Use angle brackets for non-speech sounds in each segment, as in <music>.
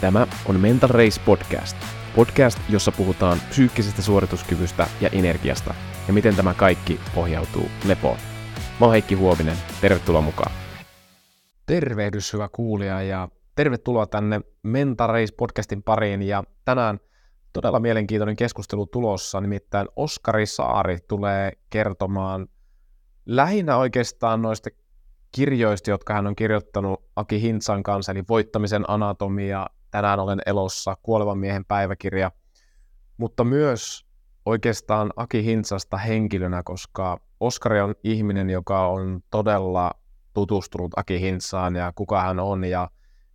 Tämä on Mental Race Podcast. Podcast, jossa puhutaan psyykkisestä suorituskyvystä ja energiasta ja miten tämä kaikki pohjautuu lepoon. Mä oon Heikki Huovinen, tervetuloa mukaan. Tervehdys hyvä kuulija ja tervetuloa tänne Mental Race Podcastin pariin ja tänään todella mielenkiintoinen keskustelu tulossa, nimittäin Oskari Saari tulee kertomaan lähinnä oikeastaan noista kirjoista, jotka hän on kirjoittanut Aki Hintsan kanssa, eli Voittamisen anatomia, Tänään olen elossa, Kuolevan miehen päiväkirja, mutta myös oikeastaan Aki Hintsasta henkilönä, koska Oskari on ihminen, joka on todella tutustunut Aki Hintsaan ja kuka hän on ja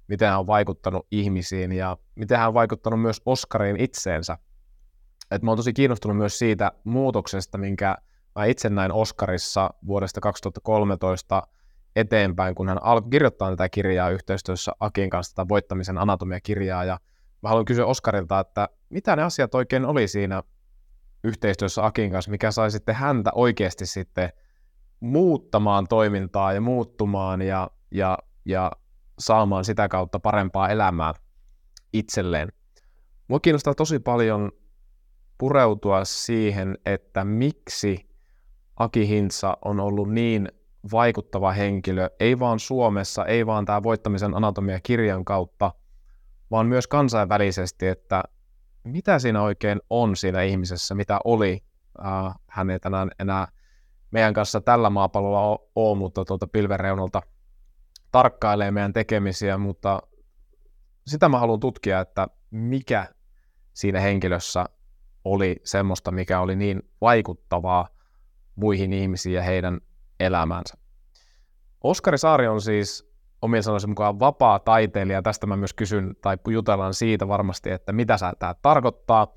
miten hän on vaikuttanut ihmisiin ja miten hän on vaikuttanut myös Oskariin itseensä. Et mä oon tosi kiinnostunut myös siitä muutoksesta, minkä mä itse näin Oskarissa vuodesta 2013 eteenpäin, kun hän alkoi kirjoittaa tätä kirjaa yhteistyössä Akin kanssa, tätä voittamisen anatomia-kirjaa, ja mä haluan kysyä Oskarilta, että mitä ne asiat oikein oli siinä yhteistyössä Akin kanssa, mikä sai sitten häntä oikeasti sitten muuttamaan toimintaa ja muuttumaan ja, ja, ja saamaan sitä kautta parempaa elämää itselleen. Mua kiinnostaa tosi paljon pureutua siihen, että miksi Aki Hintsa on ollut niin vaikuttava henkilö, ei vaan Suomessa, ei vaan tämä voittamisen anatomia-kirjan kautta, vaan myös kansainvälisesti, että mitä siinä oikein on siinä ihmisessä, mitä oli. Äh, hän ei tänään enää meidän kanssa tällä maapallolla ole, mutta tuolta pilvereunalta tarkkailee meidän tekemisiä, mutta sitä mä haluan tutkia, että mikä siinä henkilössä oli semmoista, mikä oli niin vaikuttavaa muihin ihmisiin ja heidän elämäänsä. Oskari Saari on siis omien sanoisen mukaan vapaa taiteilija. Tästä mä myös kysyn tai jutellaan siitä varmasti, että mitä tämä tarkoittaa.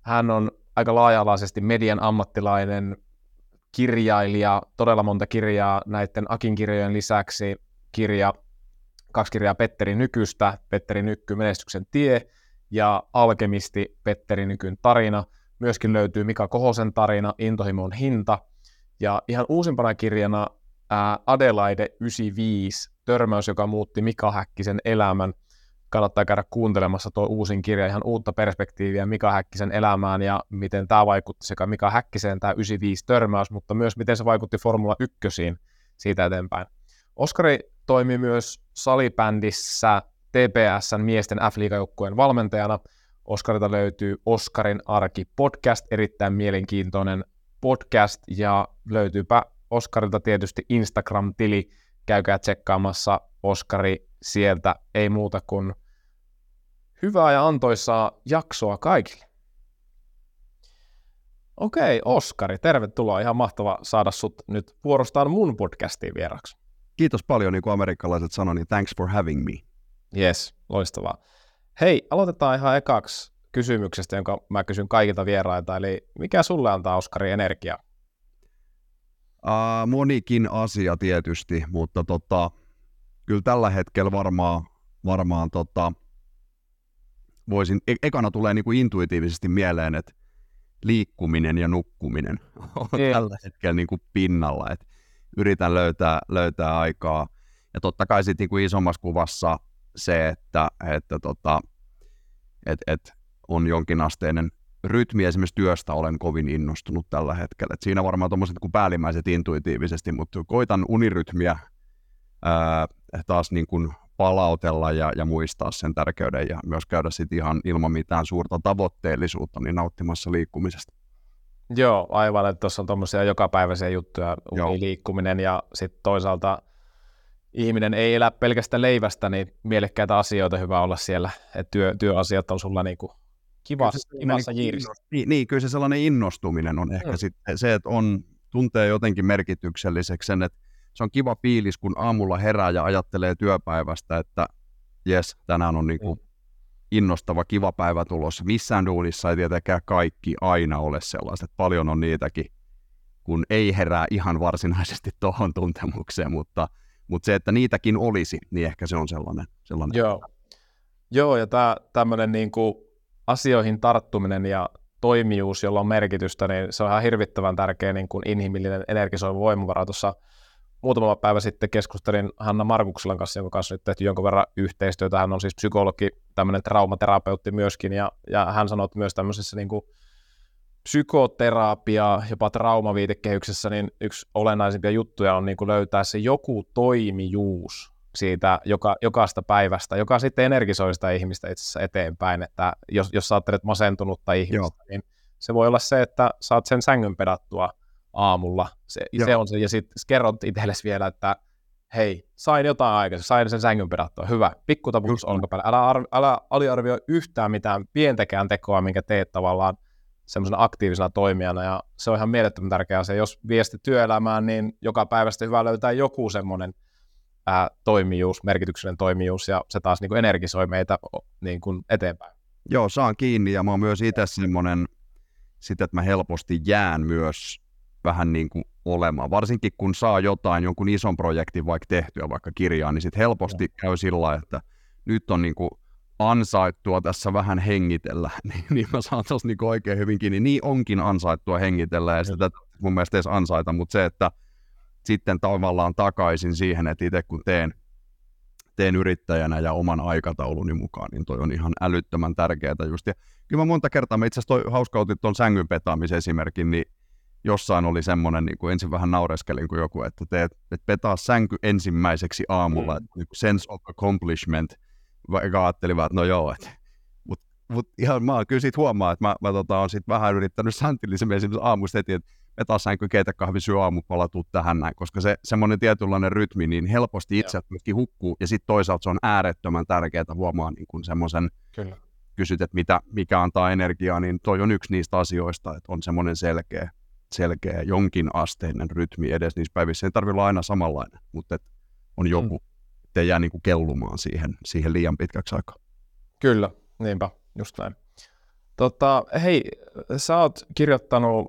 Hän on aika laaja-alaisesti median ammattilainen, kirjailija, todella monta kirjaa näiden Akin kirjojen lisäksi. Kirja, kaksi kirjaa Petteri Nykystä, Petteri Nykky, Menestyksen tie ja Alkemisti, Petteri Nykyn tarina. Myöskin löytyy Mika Kohosen tarina, Intohimon hinta – ja ihan uusimpana kirjana ää, Adelaide 95, törmäys, joka muutti Mika Häkkisen elämän. Kannattaa käydä kuuntelemassa tuo uusin kirja, ihan uutta perspektiiviä Mika Häkkisen elämään ja miten tämä vaikutti sekä Mika Häkkiseen tämä 95 törmäys, mutta myös miten se vaikutti Formula 1 siitä eteenpäin. Oskari toimi myös salibändissä TPSn miesten F-liigajoukkueen valmentajana. Oskarilta löytyy Oskarin arki podcast, erittäin mielenkiintoinen podcast ja löytyypä Oskarilta tietysti Instagram-tili. Käykää tsekkaamassa Oskari sieltä. Ei muuta kuin hyvää ja antoisaa jaksoa kaikille. Okei, Oskari, tervetuloa. Ihan mahtava saada sut nyt vuorostaan mun podcastiin vieraksi. Kiitos paljon, niin kuin amerikkalaiset sanoivat, niin thanks for having me. Yes, loistavaa. Hei, aloitetaan ihan ekaksi kysymyksestä, jonka mä kysyn kaikilta vierailta, eli mikä sulle antaa Oskari energiaa? Uh, monikin asia tietysti, mutta tota, kyllä tällä hetkellä varmaan, varmaan tota, voisin, e- ekana tulee niinku intuitiivisesti mieleen, että liikkuminen ja nukkuminen <laughs> on yeah. tällä hetkellä niinku pinnalla, että yritän löytää, löytää aikaa. Ja totta kai sitten niinku isommassa kuvassa se, että, että tota, et, et on jonkinasteinen rytmi esimerkiksi työstä olen kovin innostunut tällä hetkellä. Et siinä varmaan tuommoiset kuin päällimmäiset intuitiivisesti, mutta koitan unirytmiä ää, taas niin kuin palautella ja, ja muistaa sen tärkeyden ja myös käydä sitten ihan ilman mitään suurta tavoitteellisuutta niin nauttimassa liikkumisesta. Joo, aivan, että tuossa on tuommoisia jokapäiväisiä juttuja, liikkuminen ja sitten toisaalta ihminen ei elä pelkästään leivästä, niin mielekkäitä asioita hyvä olla siellä, että työ, työasiat on sulla niin kuin kivassa, jiirissä. Niin, niin, kyllä se sellainen innostuminen on ehkä mm. sit, se, että on, tuntee jotenkin merkitykselliseksi sen, että se on kiva fiilis, kun aamulla herää ja ajattelee työpäivästä, että jes, tänään on niinku mm. innostava, kiva päivä tulossa. Missään duunissa ei tietenkään kaikki aina ole sellaiset. Paljon on niitäkin, kun ei herää ihan varsinaisesti <laughs> tuohon tuntemukseen, mutta, mutta se, että niitäkin olisi, niin ehkä se on sellainen. sellainen. Joo. Joo, ja tämä tämmöinen niin kuin asioihin tarttuminen ja toimijuus, jolla on merkitystä, niin se on ihan hirvittävän tärkeä niin kuin inhimillinen energisoiva voimavara. Tuossa muutama päivä sitten keskustelin Hanna Markukselan kanssa, jonka kanssa nyt tehty jonkun verran yhteistyötä. Hän on siis psykologi, tämmöinen traumaterapeutti myöskin, ja, ja hän sanoi, että myös tämmöisessä niin kuin psykoterapia, jopa traumaviitekehyksessä, niin yksi olennaisimpia juttuja on niin kuin löytää se joku toimijuus siitä joka, jokaista päivästä, joka sitten energisoi sitä ihmistä itse asiassa eteenpäin, että jos, jos sä ajattelet masentunutta ihmistä, Joo. niin se voi olla se, että saat sen sängyn pedattua aamulla, se, se on se, ja sitten kerrot itsellesi vielä, että hei, sain jotain aikaisemmin, sain sen sängyn pedattua, hyvä, pikku taputus olkapäällä, älä, arvi, älä aliarvioi yhtään mitään pientäkään tekoa, minkä teet tavallaan semmoisena aktiivisena toimijana, ja se on ihan mielettömän tärkeä asia. Jos viesti työelämään, niin joka päivästä hyvä löytää joku semmoinen ää, toimijuus, merkityksellinen toimijuus, ja se taas niin kuin energisoi meitä niin kuin eteenpäin. Joo, saan kiinni, ja mä oon myös itse semmoinen, sitä, että mä helposti jään myös vähän niin kuin olemaan. Varsinkin kun saa jotain, jonkun ison projektin vaikka tehtyä, vaikka kirjaa, niin sitten helposti ja. käy sillä että nyt on niin kuin ansaittua tässä vähän hengitellä, <laughs> niin, niin mä saan tuossa niin oikein hyvin kiinni. Niin onkin ansaittua hengitellä, ja sitä mun mielestä edes ansaita, mutta se, että sitten tavallaan takaisin siihen, että itse kun teen, teen yrittäjänä ja oman aikatauluni mukaan, niin toi on ihan älyttömän tärkeää just. Ja kyllä mä monta kertaa, mä itse asiassa toi hauska otit tuon sängyn petaamisen esimerkin, niin jossain oli semmoinen, niin kuin ensin vähän naureskelin kuin joku, että teet, että petaa sänky ensimmäiseksi aamulla, mm. niin sense of accomplishment, vaikka ajattelin vaan, että no joo, että mutta mut ihan mä kyllä siitä huomaa, että mä, mä tota, olen sit vähän yrittänyt santtillisemmin esimerkiksi aamusta heti, että me taas sänky keitä kahvi syö aamupala, tuu tähän näin, koska se semmoinen tietynlainen rytmi, niin helposti itse myöskin hukkuu, ja sitten toisaalta se on äärettömän tärkeää huomaa niin kuin semmoisen, kysyt, että mitä, mikä antaa energiaa, niin toi on yksi niistä asioista, että on semmoinen selkeä, selkeä jonkin asteinen rytmi edes niissä päivissä. Ei tarvitse olla aina samanlainen, mutta et on joku, mm. ettei jää niinku kellumaan siihen, siihen liian pitkäksi aikaa. Kyllä, niinpä, just näin. Tota, hei, sä oot kirjoittanut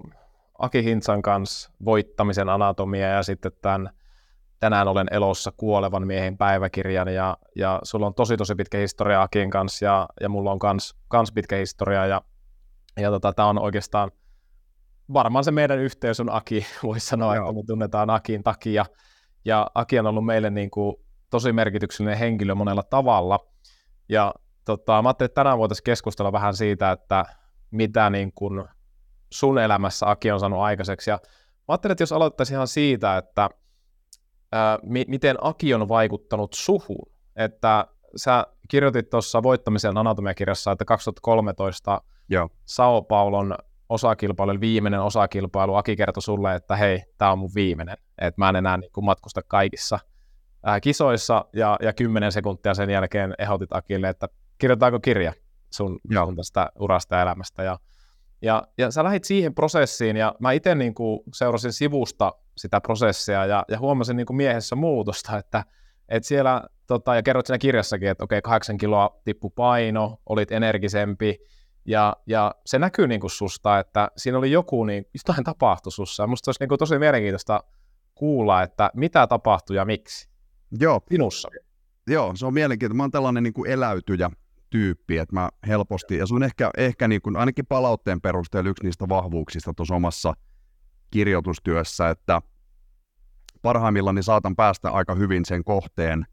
Aki Hintsan kanssa voittamisen anatomia ja sitten tämän tänään olen elossa kuolevan miehen päiväkirjan ja, ja sulla on tosi tosi pitkä historia Akin kanssa ja, ja mulla on kans, kans pitkä historia ja, ja tota, tämä on oikeastaan – varmaan se meidän yhteys on Aki, <laughs> voisi sanoa, Joo. että me tunnetaan Akin takia. Ja Aki on ollut meille niin kuin tosi merkityksellinen henkilö monella tavalla. Ja tota, mä ajattelin, että tänään voitaisiin keskustella vähän siitä, että mitä niin kuin sun elämässä Aki on saanut aikaiseksi. Ja mä ajattelin, että jos aloittaisiin ihan siitä, että ää, mi- miten Aki on vaikuttanut suhun. Että sä kirjoitit tuossa voittamisen anatomiakirjassa, että 2013 Joo. Sao Paulon osakilpailu, viimeinen osakilpailu, Aki kertoi sulle, että hei, tämä on mun viimeinen, että mä en enää niin kuin matkusta kaikissa ää, kisoissa, ja, ja kymmenen sekuntia sen jälkeen ehdotit Akille, että kirjoitetaanko kirja sun, sun tästä urasta ja elämästä, ja, ja, ja sä lähdit siihen prosessiin, ja mä itse niin kuin seurasin sivusta sitä prosessia, ja, ja huomasin niin kuin miehessä muutosta, että, että siellä, tota, ja kerrot siinä kirjassakin, että okei, kahdeksan kiloa tippu paino, olit energisempi, ja, ja se näkyy niin kuin susta, että siinä oli joku, niin jotain tapahtui sussa. Musta olisi niin kuin tosi mielenkiintoista kuulla, että mitä tapahtui ja miksi. Joo. Minussa. Joo, se on mielenkiintoista. Mä oon tällainen niin kuin eläytyjä tyyppi, että mä helposti, ja se on ehkä, ehkä niin kuin, ainakin palautteen perusteella yksi niistä vahvuuksista tuossa omassa kirjoitustyössä, että parhaimmillaan niin saatan päästä aika hyvin sen kohteen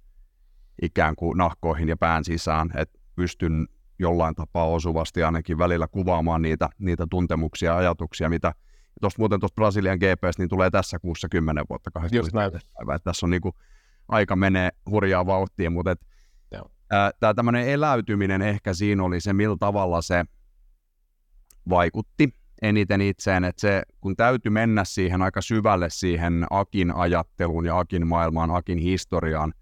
ikään kuin nahkoihin ja pään sisään, että pystyn jollain tapaa osuvasti ainakin välillä kuvaamaan niitä, niitä tuntemuksia ja ajatuksia, mitä tuosta muuten tuosta Brasilian GPS niin tulee tässä kuussa 10 vuotta 80 päivää. Tässä on niin kuin, aika menee hurjaa vauhtia, mutta tämä tämmöinen eläytyminen ehkä siinä oli se, millä tavalla se vaikutti eniten itseen, että se, kun täytyy mennä siihen aika syvälle siihen Akin ajatteluun ja Akin maailmaan, Akin historiaan,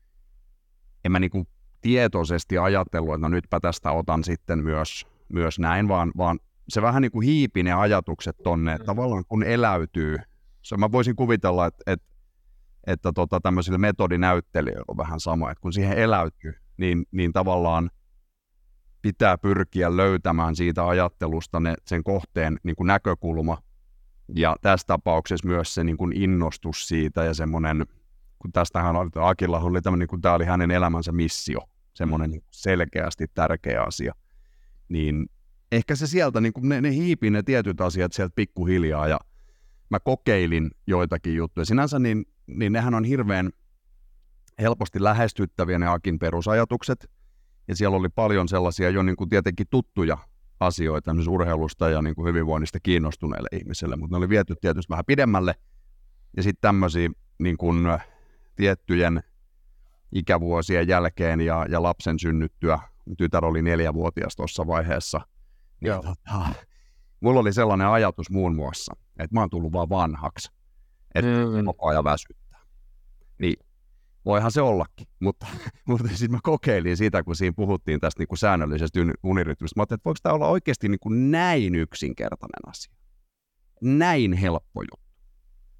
en mä niin tietoisesti ajatellut, että no nytpä tästä otan sitten myös, myös näin, vaan, vaan se vähän niin kuin hiipi ne ajatukset tonne, että mm. tavallaan kun eläytyy, se mä voisin kuvitella, että, että, että tota, tämmöisillä metodinäyttelijöillä on vähän sama, että kun siihen eläytyy, niin, niin tavallaan pitää pyrkiä löytämään siitä ajattelusta ne, sen kohteen niin kuin näkökulma, ja tässä tapauksessa myös se niin kuin innostus siitä ja semmoinen kun tästähän oli, Akilla oli tämmöinen, niin kun tämä oli hänen elämänsä missio, semmoinen niin selkeästi tärkeä asia, niin ehkä se sieltä, niin kuin ne, ne hiipii ne tietyt asiat sieltä pikkuhiljaa, ja mä kokeilin joitakin juttuja. Sinänsä niin, niin nehän on hirveän helposti lähestyttäviä ne Akin perusajatukset, ja siellä oli paljon sellaisia jo niin kuin tietenkin tuttuja asioita myös urheilusta ja niin kuin hyvinvoinnista kiinnostuneille ihmisille, mutta ne oli viety tietysti vähän pidemmälle, ja sitten tämmöisiä niin kuin tiettyjen ikävuosien jälkeen ja, ja lapsen synnyttyä, tytär oli neljävuotias tuossa vaiheessa, niin Joo. tota, mulla oli sellainen ajatus muun muassa, että mä oon tullut vaan vanhaksi, että Mm. koko ajan väsyttää. Voihan se ollakin, mutta, <laughs> mutta sitten mä kokeilin sitä, kun siinä puhuttiin tästä niin kuin säännöllisestä uni- unirytmistä. Mä ajattelin, että voiko tämä olla oikeasti niin kuin näin yksinkertainen asia? Näin helppo juttu.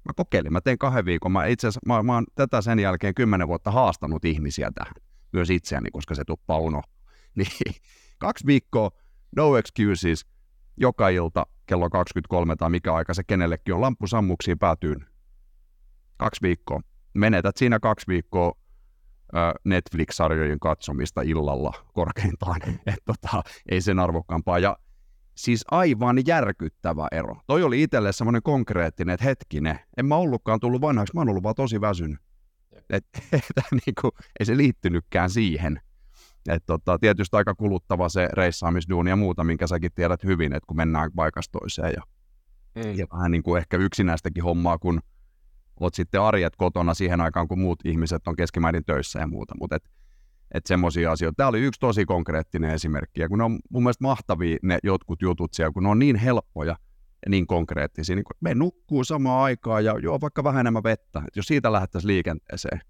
Mä kokeilin, mä tein kahden viikon. Mä itse asiassa, mä, mä oon tätä sen jälkeen kymmenen vuotta haastanut ihmisiä tähän. Myös itseäni, koska se tuppaa uno. <laughs> Niin kaksi viikkoa, no excuses, joka ilta kello 23 tai mikä aika se kenellekin on. Lamppu sammuksiin päätyyn. Kaksi viikkoa. Menetät siinä kaksi viikkoa Netflix-sarjojen katsomista illalla korkeintaan. Et tota, ei sen arvokkaampaa. Ja siis aivan järkyttävä ero. Toi oli itselle semmoinen konkreettinen, että hetkinen, en mä ollutkaan tullut vanhaksi, mä oon ollut vaan tosi väsynyt. Et, <laughs> et, niinku, ei se liittynytkään siihen. Et tota, tietysti aika kuluttava se reissaamisduuni ja muuta, minkä säkin tiedät hyvin, että kun mennään paikasta toiseen ja, Mm. ja vähän niin kuin ehkä yksinäistäkin hommaa, kun oot sitten arjet kotona siihen aikaan, kun muut ihmiset on keskimäärin töissä ja muuta, mutta et, et semmoisia asioita. Tämä oli yksi tosi konkreettinen esimerkki, ja kun ne on mun mielestä mahtavia ne jotkut jutut siellä, kun ne on niin helppoja ja niin konkreettisia, niin kun me nukkuu samaan aikaan ja juo vaikka vähän enemmän vettä, Et jos siitä lähdettäisiin liikenteeseen,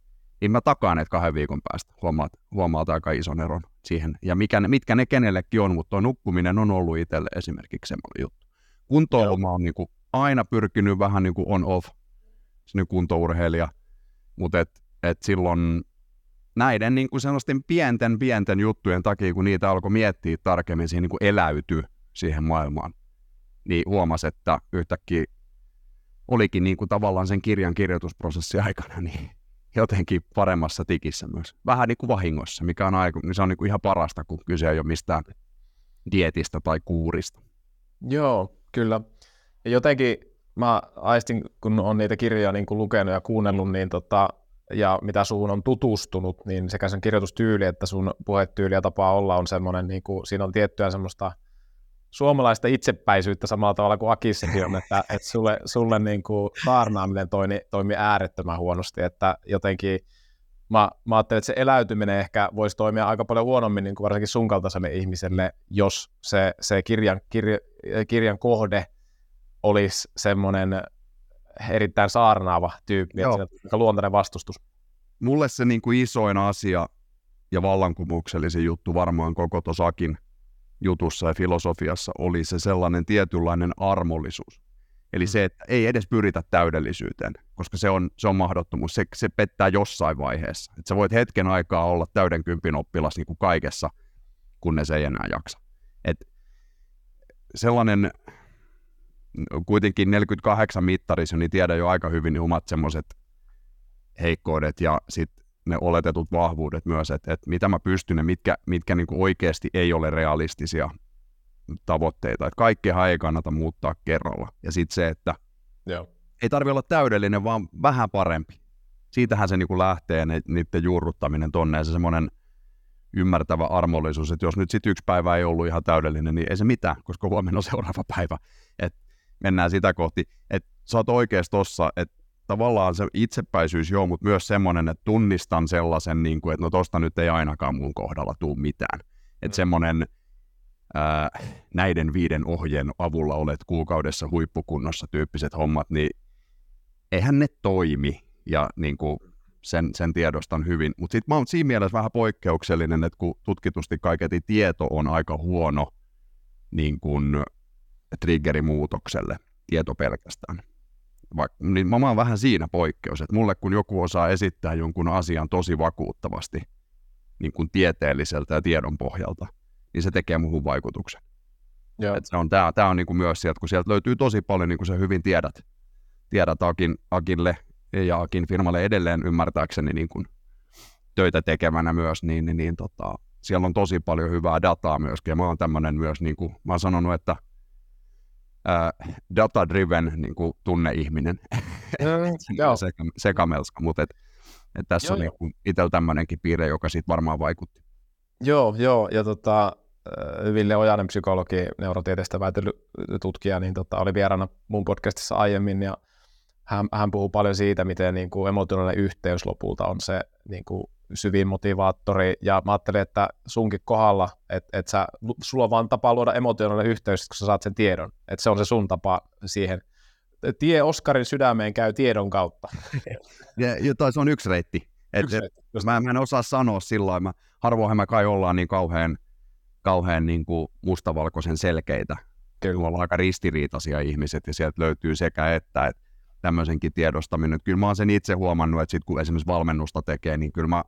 niin mä takaan, että kahden viikon päästä huomaat, huomaat aika ison eron siihen, ja mikä ne, mitkä ne kenellekin on, mutta tuo nukkuminen on ollut itselle esimerkiksi semmoinen juttu. Kuntoilu mä oon niin kuin aina pyrkinyt vähän niin kuin on-off, sinne kuntourheilija, mutta et, et silloin näiden niin kuin sellaisten pienten pienten juttujen takia, kun niitä alkoi miettiä tarkemmin, siihen niin kuin eläytyi siihen maailmaan, niin huomasi, että yhtäkkiä olikin niin kuin tavallaan sen kirjan kirjoitusprosessi aikana niin jotenkin paremmassa tikissä myös. Vähän niin kuin vahingossa, mikä on, aika, niin se on niin kuin ihan parasta, kun kyse ei ole mistään dietistä tai kuurista. Joo, kyllä. Ja jotenkin mä aistin, kun on niitä kirjoja niin lukenut ja kuunnellut, niin tota, ja mitä suun on tutustunut, niin sekä sen kirjoitustyyli että sun puhetyyli ja tapa olla on semmoinen, niin kuin, siinä on tiettyä semmoista suomalaista itsepäisyyttä samalla tavalla kuin Akissakin on, että, että sulle, sulle niin kuin saarnaaminen toimi, toimi äärettömän huonosti, että jotenkin mä, mä ajattelin, että se eläytyminen ehkä voisi toimia aika paljon huonommin niin kuin varsinkin sun kaltaiselle ihmiselle, jos se, se kirjan, kirja, kirjan kohde olisi semmoinen erittäin saarnaava tyyppi, Joo. että luontainen vastustus. mulle se niin kuin isoin asia ja vallankumouksellisin juttu varmaan koko tuossa Akin jutussa ja filosofiassa oli se sellainen tietynlainen armollisuus. Eli se, että ei edes pyritä täydellisyyteen, koska se on, se on mahdottomuus. Se, se pettää jossain vaiheessa. Et sä voit hetken aikaa olla täyden kympin oppilas niin kuin kaikessa, kunnes ei enää jaksa. Et sellainen kuitenkin 48 mittarissa, niin tiedän jo aika hyvin niin omat semmoiset heikkoudet ja sitten ne oletetut vahvuudet myös, että, että mitä mä pystyn ja mitkä, mitkä niin kuin oikeasti ei ole realistisia tavoitteita. Että kaikkea ei kannata muuttaa kerralla. Ja sitten se, että Joo. ei tarvi olla täydellinen, vaan vähän parempi. Siitähän se niin kuin lähtee ne, niiden juurruttaminen tonne ja se semmoinen ymmärtävä armollisuus, että jos nyt sitten yksi päivä ei ollut ihan täydellinen, niin ei se mitään, koska huomenna on seuraava päivä. Mennään sitä kohti, että sä oot oikeassa tossa, että tavallaan se itsepäisyys joo, mutta myös semmoinen, että tunnistan sellaisen, niin kuin, että no tosta nyt ei ainakaan mun kohdalla tuu mitään. Että Mm. semmoinen ää, näiden viiden ohjeen avulla olet kuukaudessa huippukunnossa tyyppiset hommat, niin eihän ne toimi ja niin kuin sen, sen tiedostan hyvin. Mutta sitten mä oon siinä mielessä vähän poikkeuksellinen, että kun tutkitusti kaiketi tieto on aika huono niin kuin triggerimuutokselle, tieto pelkästään. Vaik, niin mä oon vähän siinä poikkeus, että mulle kun joku osaa esittää jonkun asian tosi vakuuttavasti, niin kuin tieteelliseltä ja tiedon pohjalta, niin se tekee muuhun vaikutuksen. Joo. Et se on, tää, tää on niinku myös sieltä, kun sieltä löytyy tosi paljon, niin kuin sä hyvin tiedät, tiedät Akin, Akille ja Akin firmalle edelleen ymmärtääkseni niin kuin töitä tekevänä myös, niin, niin, niin tota, siellä on tosi paljon hyvää dataa myöskin. Ja mä oon tämmönen myös, niin kuin, mä oon sanonut, että äh, data-driven niin kuin tunneihminen, joo. <laughs> Seka, sekamelska, mutta et, et tässä joo, on niin itsellä tämmöinenkin piirre, joka siitä varmaan vaikutti. Joo, joo, ja tota, Ville Ojanen, psykologi, neurotieteestä väitellyt tutkija, niin tota, oli vieraana mun podcastissa aiemmin, ja hän, hän puhuu paljon siitä, miten niin kuin emotionaalinen yhteys lopulta on se niin kuin syvin motivaattori, ja mä ajattelin, että sunkin kohdalla, että, että sä, sulla on vaan tapa luoda emotionaalinen yhteys, kun sä saat sen tiedon, että se on se sun tapa siihen. Tie Oskarin sydämeen käy tiedon kautta. ja, tai se on yksi reitti. Et, yksi reitti. Et, mä, mä en osaa sanoa sillä mä harvoinhan me kai ollaan niin kauhean, kauhean niin kuin mustavalkoisen selkeitä. Kyllä. Me ollaan aika ristiriitaisia ihmiset, ja sieltä löytyy sekä että, että tämmöisenkin tiedostaminen. Kyllä mä oon sen itse huomannut, että sit kun esimerkiksi valmennusta tekee, niin kyllä mä,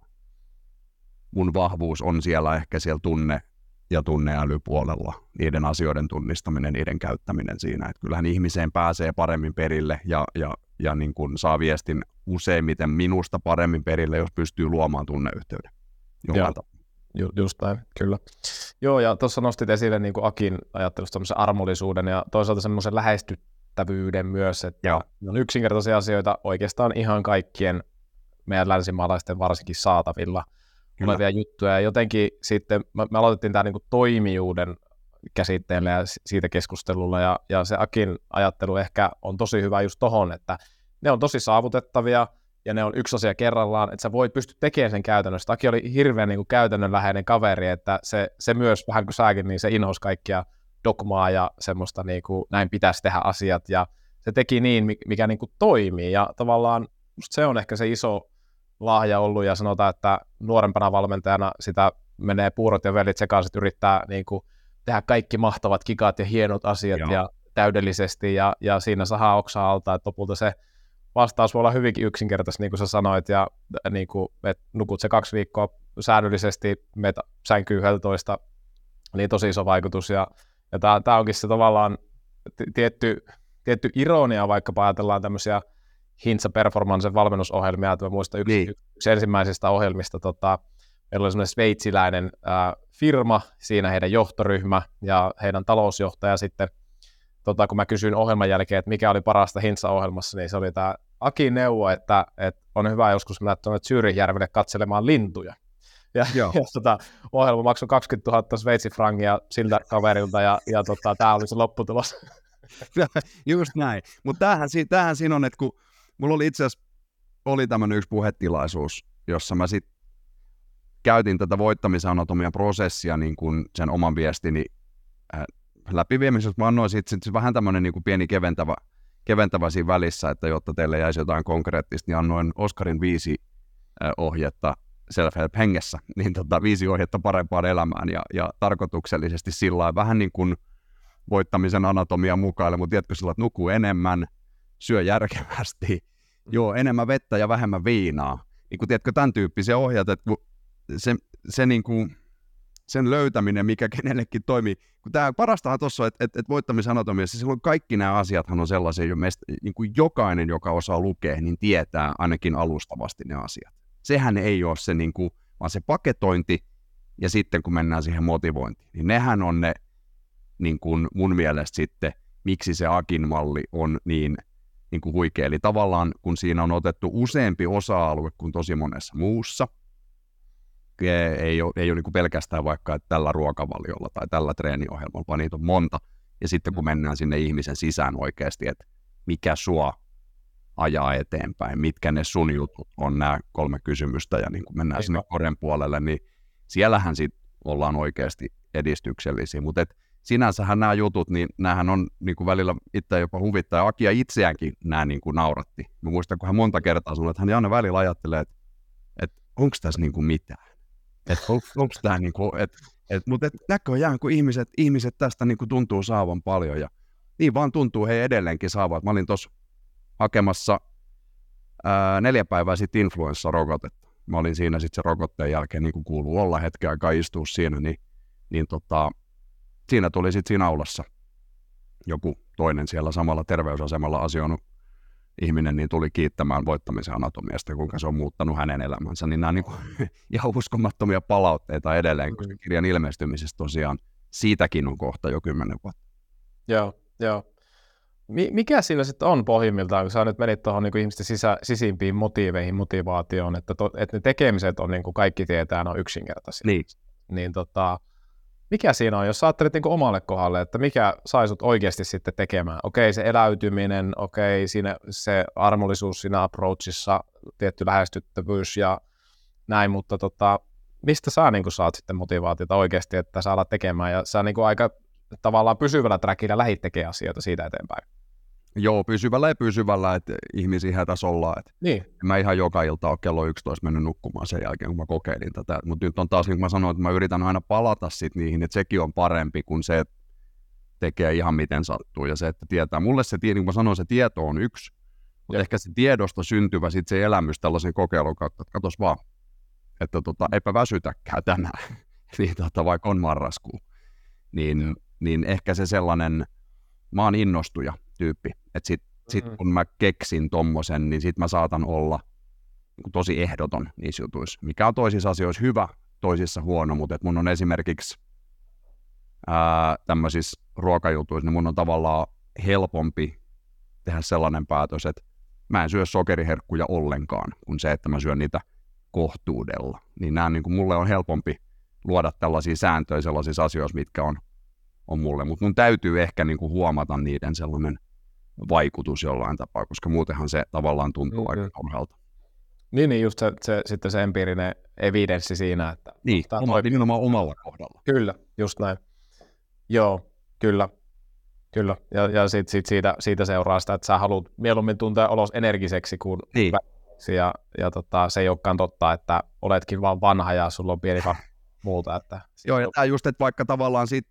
mun vahvuus on siellä ehkä siellä tunne- ja tunneälypuolella, niiden asioiden tunnistaminen, niiden käyttäminen siinä. Että kyllähän ihmiseen pääsee paremmin perille ja, ja, ja niin kuin saa viestin useimmiten minusta paremmin perille, jos pystyy luomaan tunneyhteyden. Joo, ju, just näin, kyllä. Joo, ja tuossa nostit esille niin kuin Akin ajattelusta armollisuuden ja toisaalta semmoisen lähesty, ymmärrettävyyden myös, että Joo. ne on yksinkertaisia asioita oikeastaan ihan kaikkien meidän länsimaalaisten varsinkin saatavilla Olevia juttuja. Ja jotenkin sitten me, me aloitettiin tämä niinku toimijuuden käsitteellä ja siitä keskustelulla, ja, ja se Akin ajattelu ehkä on tosi hyvä just tohon, että ne on tosi saavutettavia, ja ne on yksi asia kerrallaan, että sä voit pysty tekemään sen käytännössä. Aki oli hirveän niin käytännönläheinen kaveri, että se, se myös, vähän kuin säkin, niin se inhosi kaikkia dogmaa ja semmoista niin kuin, näin pitäisi tehdä asiat ja se teki niin, mikä niin kuin toimii ja tavallaan se on ehkä se iso lahja ollut ja sanotaan, että nuorempana valmentajana sitä menee puurot ja velit sekaisin, yrittää niin kuin, tehdä kaikki mahtavat kikat ja hienot asiat Joo. ja täydellisesti ja, ja siinä sahaa oksaa alta, että lopulta se vastaus voi olla hyvinkin yksinkertaisesti, niin kuin sä sanoit, ja niin kuin, että nukut se kaksi viikkoa säännöllisesti, meet sänkyy 11, niin tosi iso vaikutus, ja ja tämä, tämä onkin se tavallaan tietty, tietty ironia, vaikka ajatellaan tämmöisiä Hintsa Performance valmennusohjelmia, että mä muistan yksi, niin. yksi ensimmäisistä ohjelmista, tota, meillä oli semmoinen sveitsiläinen ää, firma, siinä heidän johtoryhmä ja heidän talousjohtaja sitten, tota, kun mä kysyin ohjelman jälkeen, että mikä oli parasta Hintsa-ohjelmassa, niin se oli tämä Aki neuvo, että, että on hyvä joskus mennä tuonne Zyrihjärvelle katselemaan lintuja. Ja, ja tota, ohjelma maksoi 20 000 sveitsifrangia siltä kaverilta, ja, ja tota, tämä oli se lopputulos. <laughs> Just näin. Mutta tämähän, tämähän siinä on, että kun mulla oli itse asiassa oli tämmöinen yksi puhetilaisuus, jossa mä sitten käytin tätä voittamisanatomia prosessia niin kuin sen oman viestini äh, läpiviemisessä. Mä annoin sitten sit vähän tämmöinen niin kuin pieni keventävä, keventävä siinä välissä, että jotta teille jäisi jotain konkreettista, niin annoin Oskarin viisi äh, ohjetta self-help hengessä, <laughs> niin tota, viisi ohjetta parempaan elämään ja, ja tarkoituksellisesti sillä vähän niin kuin voittamisen anatomia mukaille, mutta tiedätkö sillä, että nukuu enemmän, syö järkevästi. Joo, enemmän vettä ja vähemmän viinaa. Niin kuin, tiedätkö, tämän tyyppisiä ohjat, että se, se niin kuin, sen löytäminen, mikä <laughs> kenellekin toimii. Kun tämä parastahan tuossa, että, että, että voittamisanatomiassa silloin kaikki nämä asiathan on sellaisia, jo meistä, niin kuin jokainen, joka osaa lukea, niin tietää ainakin alustavasti ne asiat sehän ei ole se, niin kuin, vaan se paketointi ja sitten kun mennään siihen motivointiin, niin nehän on ne niin kuin mun mielestä sitten, miksi se Akin malli on niin, niin kuin huikea. Eli tavallaan kun siinä on otettu useampi osa-alue kuin tosi monessa muussa, ei ole, ei ole niin kuin pelkästään vaikka että tällä ruokavaliolla tai tällä treeniohjelmalla, vaan niitä on monta. Ja sitten kun mennään sinne ihmisen sisään oikeasti, että mikä sua ajaa eteenpäin, mitkä ne sun jutut on nämä kolme kysymystä, ja niin kun mennään Eikä. sinne koren puolelle, niin siellähän sit ollaan oikeasti edistyksellisiä, mutta sinänsähän nämä jutut, niin näähän on niin kuin välillä itse jopa huvittaa, ja Akia itseäänkin nämä niin kuin nauratti. Mä muistan, kun hän monta kertaa sanoi, että hän aina välillä ajattelee, että, että onko tässä niin kuin mitään, että on, onko tämä niin kuin, että, että, mutta et näköjään, kun ihmiset, ihmiset tästä niin kuin tuntuu saavan paljon, ja niin vaan tuntuu he edelleenkin saavat. Mä olin tuossa hakemassa ää, neljä päivää sitten influenssarokotetta. Mä olin siinä sitten se rokotteen jälkeen, niin kuin kuuluu olla hetken aikaa istua siinä, niin, niin tota, siinä tuli sitten siinä aulassa joku toinen siellä samalla terveysasemalla asioinut ihminen niin tuli kiittämään voittamisen anatomiasta, kuinka se on muuttanut hänen elämänsä, niin nämä on niin kuin, <laughs> ihan uskomattomia palautteita edelleen, koska kirjan ilmestymisestä tosiaan siitäkin on kohta jo kymmenen vuotta. Joo, joo. mikä siinä sitten on pohjimmiltaan, kun sä nyt menit tuohon niin ihmisten sisä, sisimpiin motiiveihin, motivaatioon, että, to, että ne tekemiset on niin kuin kaikki tietää, ne on yksinkertaisia. Niin. Niin tota, mikä siinä on, jos sä ajattelet niin omalle kohdalle, että mikä sai sut oikeasti sitten tekemään? Okei, se eläytyminen, okei, siinä se armollisuus siinä approachissa, tietty lähestyttävyys ja näin, mutta tota, mistä sä niin saat sitten motivaatiota oikeasti, että sä alat tekemään ja sä niin aika tavallaan pysyvällä trackillä lähit tekemään asioita siitä eteenpäin? Joo, pysyvällä ja pysyvällä, että ihmisiä hätäs ollaan. Että niin. Mä ihan joka ilta ole kello 11 mennyt nukkumaan sen jälkeen, kun mä kokeilin tätä. Mutta nyt on taas, niin kuin mä sanoin, että mä yritän aina palata sit niihin, että sekin on parempi kuin se, että tekee ihan miten sattuu. Ja se, että tietää. Mulle se, niin kuin mä sanoin, se tieto on yksi. Mutta ehkä se tiedosta syntyvä sit se elämys tällaisen kokeilun kautta, että katos vaan, että tota, eipä väsytäkään tänään, <laughs> niin tota, vaikka on marraskuu. Niin, niin ehkä se sellainen, mä oon innostuja tyyppi, että sit, sit mm-hmm. kun mä keksin tommosen, niin sit mä saatan olla niin tosi ehdoton niissä jutuissa, mikä on toisissa asioissa hyvä, toisissa huono, mutta et mun on esimerkiksi ää, tämmöisissä ruokajutuissa, niin mun on tavallaan helpompi tehdä sellainen päätös, että mä en syö sokeriherkkuja ollenkaan, kuin se, että mä syön niitä kohtuudella. Niin nämä niin kuin mulle on helpompi luoda tällaisia sääntöjä sellaisissa asioissa, mitkä on, on mulle. Mutta mun täytyy ehkä niin kuin huomata niiden sellainen vaikutus jollain tapaa, koska muutenhan se tavallaan tuntuu mm-hmm. aika turhalta. Niin, niin just se, se, sitten se empiirinen evidenssi siinä, että... Niin, oma, nimenomaan omalla kohdalla. Kyllä, just näin. Joo, kyllä. Kyllä, ja, ja sit, sit siitä, siitä seuraa sitä, että sä haluat mieluummin tuntea olos energiseksi kuin niin ja, ja tota, se ei olekaan totta, että oletkin vaan vanha ja sulla on pieni <laughs> muuta. Että Joo, ja tämä just, että vaikka tavallaan sit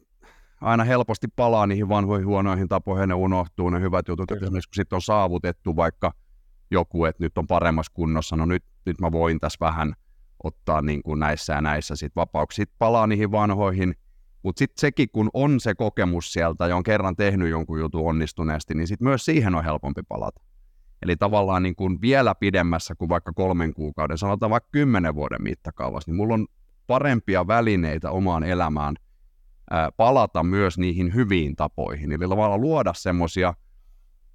aina helposti palaa niihin vanhoihin huonoihin tapoihin, ne unohtuu, ne hyvät jutut, Kyllä. esimerkiksi kun sitten on saavutettu vaikka joku, että nyt on paremmassa kunnossa, no nyt, nyt mä voin tässä vähän ottaa niin kuin näissä ja näissä sit vapauksia. Sitten palaa niihin vanhoihin, mutta sitten sekin, kun on se kokemus sieltä ja on kerran tehnyt jonkun jutun onnistuneesti, niin sitten myös siihen on helpompi palata. Eli tavallaan niin kuin vielä pidemmässä kuin vaikka kolmen kuukauden, sanotaan vaikka kymmenen vuoden mittakaavassa, niin mulla on parempia välineitä omaan elämään ää, palata myös niihin hyviin tapoihin. Eli tavallaan luoda semmoisia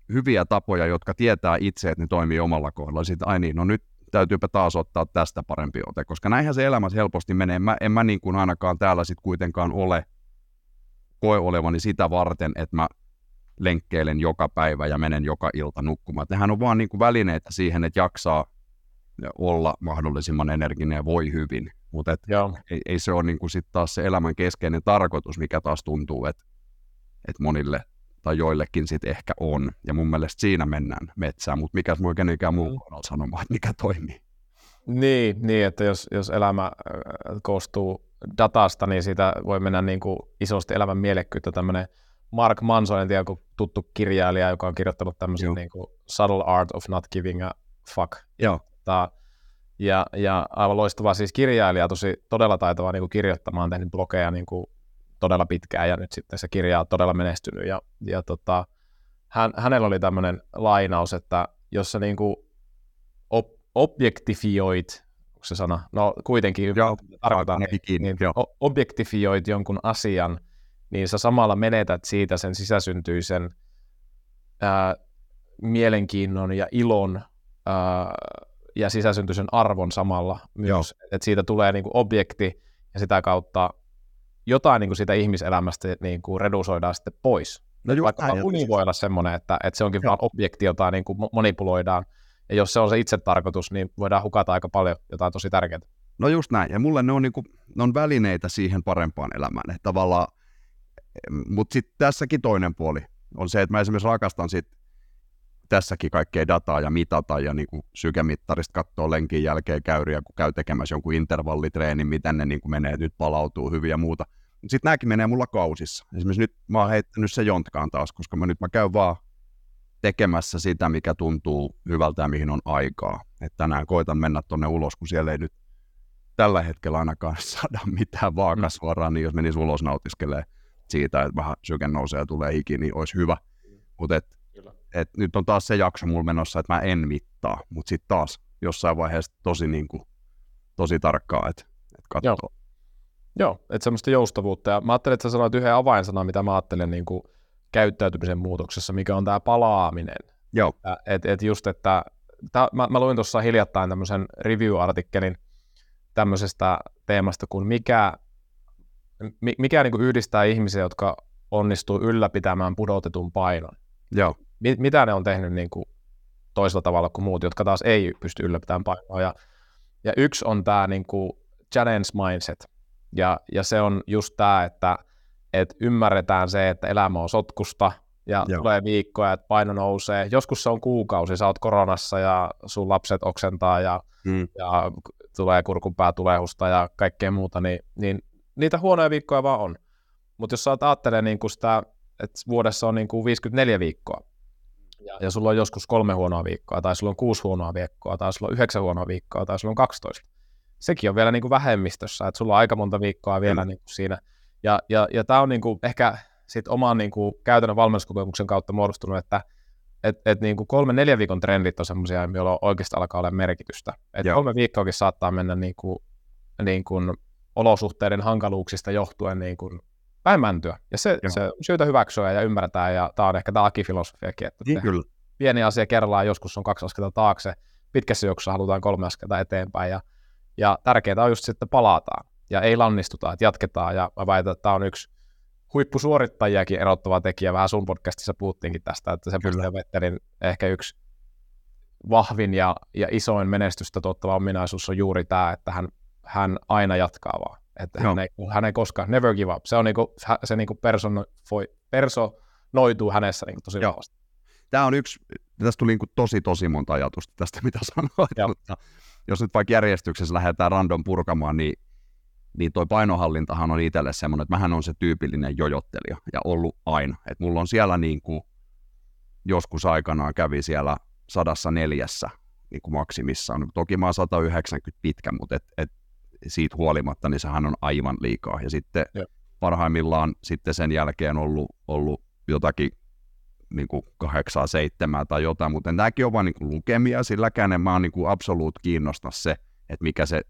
hyviä tapoja, jotka tietää itse, että ne toimii omalla kohdalla. Sitten, ai niin, no nyt täytyypä taas ottaa tästä parempi ote, koska näinhän se elämässä helposti menee. Mä, en mä niin kuin ainakaan täällä sitten kuitenkaan ole, koe olevani sitä varten, että mä lenkkeilen joka päivä ja menen joka ilta nukkumaan. Nehän on vaan niin kuin välineitä siihen, että jaksaa olla mahdollisimman energinen ja voi hyvin. Mutta ei, ei, se ole niin kuin sit taas se elämän keskeinen tarkoitus, mikä taas tuntuu, että et monille tai joillekin sitten ehkä on. Ja mun mielestä siinä mennään metsään, mutta mikä voi kenenkään muu mm. kohdalla sanomaan, että mikä toimii. Niin, niin että jos, jos elämä koostuu datasta, niin siitä voi mennä niin kuin isosti elämän mielekkyyttä tämmöinen – Mark Manson, en tiedä, kun tuttu kirjailija, joka on kirjoittanut tämmöisen niin kuin Subtle Art of Not Giving a Fuck. Joo. Ta, ja, ja aivan loistava siis kirjailija, tosi todella taitava niin kuin kirjoittamaan, tehnyt blogeja niin kuin todella pitkään ja nyt sitten se kirja on todella menestynyt. Ja, ja tota, hän, hänellä oli tämmöinen lainaus, että jos sä niin kuin ob, objektifioit, onko se sana? No kuitenkin Joo, tarkoitan, niin, niin, objektifioit jonkun asian, niin sä samalla menetät siitä sen sisäsyntyisen ää, mielenkiinnon ja ilon ää, ja sisäsyntyisen arvon samalla myös. Että siitä tulee niin kuin objekti ja sitä kautta jotain niin kuin siitä ihmiselämästä niin kuin redusoidaan sitten pois. No just Vaikka näin, uni voi olla semmoinen, että, että se onkin Joo. vain objekti, jota niin kuin manipuloidaan. Ja jos se on se itse tarkoitus, niin voidaan hukata aika paljon jotain tosi tärkeää. No just näin. Ja mulle ne on, niin kuin, ne on välineitä siihen parempaan elämään. Että tavallaan mutta sitten tässäkin toinen puoli on se, että mä esimerkiksi rakastan sit tässäkin kaikkea dataa ja mitata ja niin sykemittarista katsoa lenkin jälkeen käyriä, kun käy tekemässä jonkun intervallitreenin, miten ne niin kuin menee, nyt palautuu hyvin ja muuta. Sitten nämäkin menee mulla kausissa. Esimerkiksi nyt mä oon heittänyt se jontkaan taas, koska mä nyt mä käyn vaan tekemässä sitä, mikä tuntuu hyvältä ja mihin on aikaa. Että tänään koitan mennä tonne ulos, kun siellä ei nyt tällä hetkellä ainakaan <laughs> saada mitään vaakasuoraan, niin jos menisi ulos nautiskelee siitä, että vähän syke nousee ja tulee hiki, niin olisi hyvä. Mutta et, nyt on taas se jakso mulla menossa, että mä en mittaa, mutta sitten taas jossain vaiheessa tosi, niin kuin, tosi tarkkaa, että et katsoo. Joo, Joo että semmoista joustavuutta. Ja mä ajattelin, että sä sanoit yhden avainsanan, mitä mä ajattelen niin kuin käyttäytymisen muutoksessa, mikä on tämä palaaminen. Joo. Et, et just, että tää, mä, mä luin tuossa hiljattain tämmöisen review-artikkelin tämmöisestä teemasta kuin mikä, mikä niin kuin yhdistää ihmisiä, jotka onnistuu ylläpitämään pudotetun painon. Joo. Mitä ne on tehnyt niin kuin toisella tavalla kuin muut, jotka taas ei pysty ylläpitämään painoa. Ja, ja yksi on tämä niin kuin challenge mindset. Ja, ja se on just tämä, että, että ymmärretään se, että elämä on sotkusta, ja Joo. tulee viikkoja, että paino nousee. Joskus se on kuukausi, sä oot koronassa ja sun lapset oksentaa ja, mm. ja tulee kurkunpää tulehusta ja kaikkea muuta, niin, niin niitä huonoja viikkoja vaan on. Mutta jos sä ajattelee niin kuin sitä, että vuodessa on niin kuin 54 viikkoa, ja, ja sulla on joskus kolme huonoa viikkoa, tai sulla on kuusi huonoa viikkoa, tai sulla on yhdeksän huonoa viikkoa, tai sulla on 12. Sekin on vielä niin kuin vähemmistössä, että sulla on aika monta viikkoa vielä mm. niin kuin siinä. Ja, ja, ja tämä on niin kuin ehkä sit oman niin kuin, käytännön valmennuskokemuksen kautta muodostunut, että et, et niin kuin kolme, neljä viikon trendit on semmoisia, joilla oikeasti alkaa olla merkitystä. Et kolme viikkoakin saattaa mennä niin kuin, niin kuin olosuhteiden hankaluuksista johtuen niin kuin päin mäntyä. Ja se, se on syytä hyväksyä ja ymmärtää, ja tämä on ehkä tämä akifilosofiakin, että niin, kyllä. pieni asia kerrallaan joskus on kaksi askelta taakse, pitkässä juoksussa halutaan kolme askelta eteenpäin, ja, ja tärkeää on just sitten palataan, ja ei lannistuta, että jatketaan, ja mä väitän, että tämä on yksi huippusuorittajiakin erottava tekijä, vähän sun podcastissa puhuttiinkin tästä, että se Vettelin ehkä yksi vahvin ja, ja isoin menestystä tuottava ominaisuus on juuri tämä, että hän, hän aina jatkaa vaan. Että hän ei, hän ei koskaan, never give up. Se on niinku, se niinku person, personoituu hänessä niinku tosi vahvasti. Tämä on yksi, tästä tuli niinku tosi tosi monta ajatusta tästä, mitä <laughs> sanoit, mutta jos nyt vaikka järjestyksessä lähdetään random purkamaan, niin niin toi painohallintahan on itselle semmoinen, että mähän on se tyypillinen jojottelija ja ollut aina. Että mulla on siellä niin kuin, joskus aikanaan kävi siellä sadassa neljässä niin kuin maksimissaan. Toki mä oon 190 pitkä, mutta et, et siitä huolimatta, niin sehän on aivan liikaa. Ja sitten ja. parhaimmillaan sitten sen jälkeen ollut, ollut jotakin niin kuin kahdeksaa, seitsemää tai jotain, mutta tämäkin on vain niin lukemia, silläkään en mä oon niin kuin absoluut kiinnosta se, että mikä se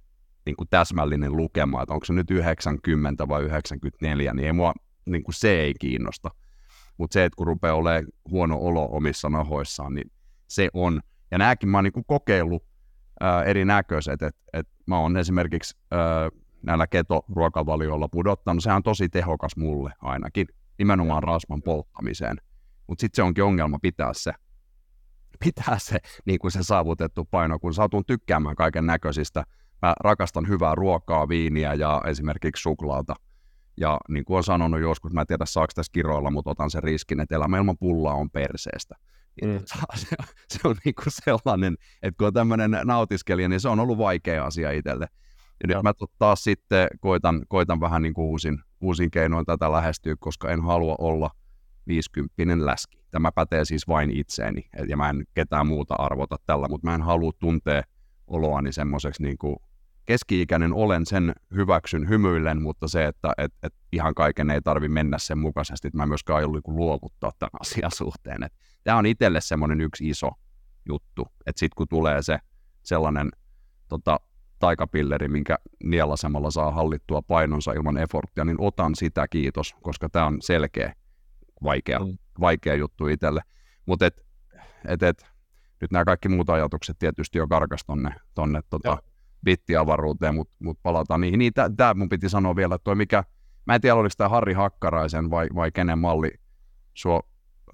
niin kuin täsmällinen lukema, että onko se nyt 90 vai 94, niin ei mua niin kuin se ei kiinnosta. Mutta se, että kun rupeaa olemaan huono olo omissa nahoissaan, niin se on. Ja nämäkin mä oon niin kokeillut ää, erinäköiset, että et mä oon esimerkiksi ää, näillä keto-ruokavalioilla pudottanut, sehän on tosi tehokas mulle ainakin, nimenomaan rasvan polttamiseen. Mutta sitten se onkin ongelma pitää se, pitää se, niin kuin se saavutettu paino, kun saatun tykkäämään kaiken näköisistä mä rakastan hyvää ruokaa, viiniä ja esimerkiksi suklaata. Ja niin kuin olen sanonut joskus, mä en tiedä saako tässä kiroilla, mutta otan sen riskin, että elämä ilman pullaa on perseestä. Mm. Se, se on <laughs> niin kuin sellainen, että kun on tämmöinen nautiskelija, niin se on ollut vaikea asia itselle. Ja nyt mä taas sitten koitan, koitan vähän niin kuin uusin, uusin keinoin tätä lähestyä, koska en halua olla 50 läski. Tämä pätee siis vain itseeni, ja mä en ketään muuta arvota tällä, mutta mä en halua tuntea oloani semmoiseksi niin kuin keski-ikäinen olen, sen hyväksyn hymyillen, mutta se, että et, et ihan kaiken ei tarvi mennä sen mukaisesti, että mä myöskään aion niin luovuttaa tämän asian suhteen. Et tämä on itselle semmoinen yksi iso juttu, että sitten kun tulee se sellainen tota, taikapilleri, minkä nielasemalla saa hallittua painonsa ilman efforttia, niin otan sitä kiitos, koska tämä on selkeä, vaikea, mm. vaikea juttu itselle. Mutta et, et, et, nyt nämä kaikki muut ajatukset tietysti jo karkas tonne, tonne tota, bittiavaruuteen, mutta mut palataan niihin. Niin, tämä mun piti sanoa vielä, että toi mikä, mä en tiedä oliko tämä Harri Hakkaraisen vai, vai kenen malli, suo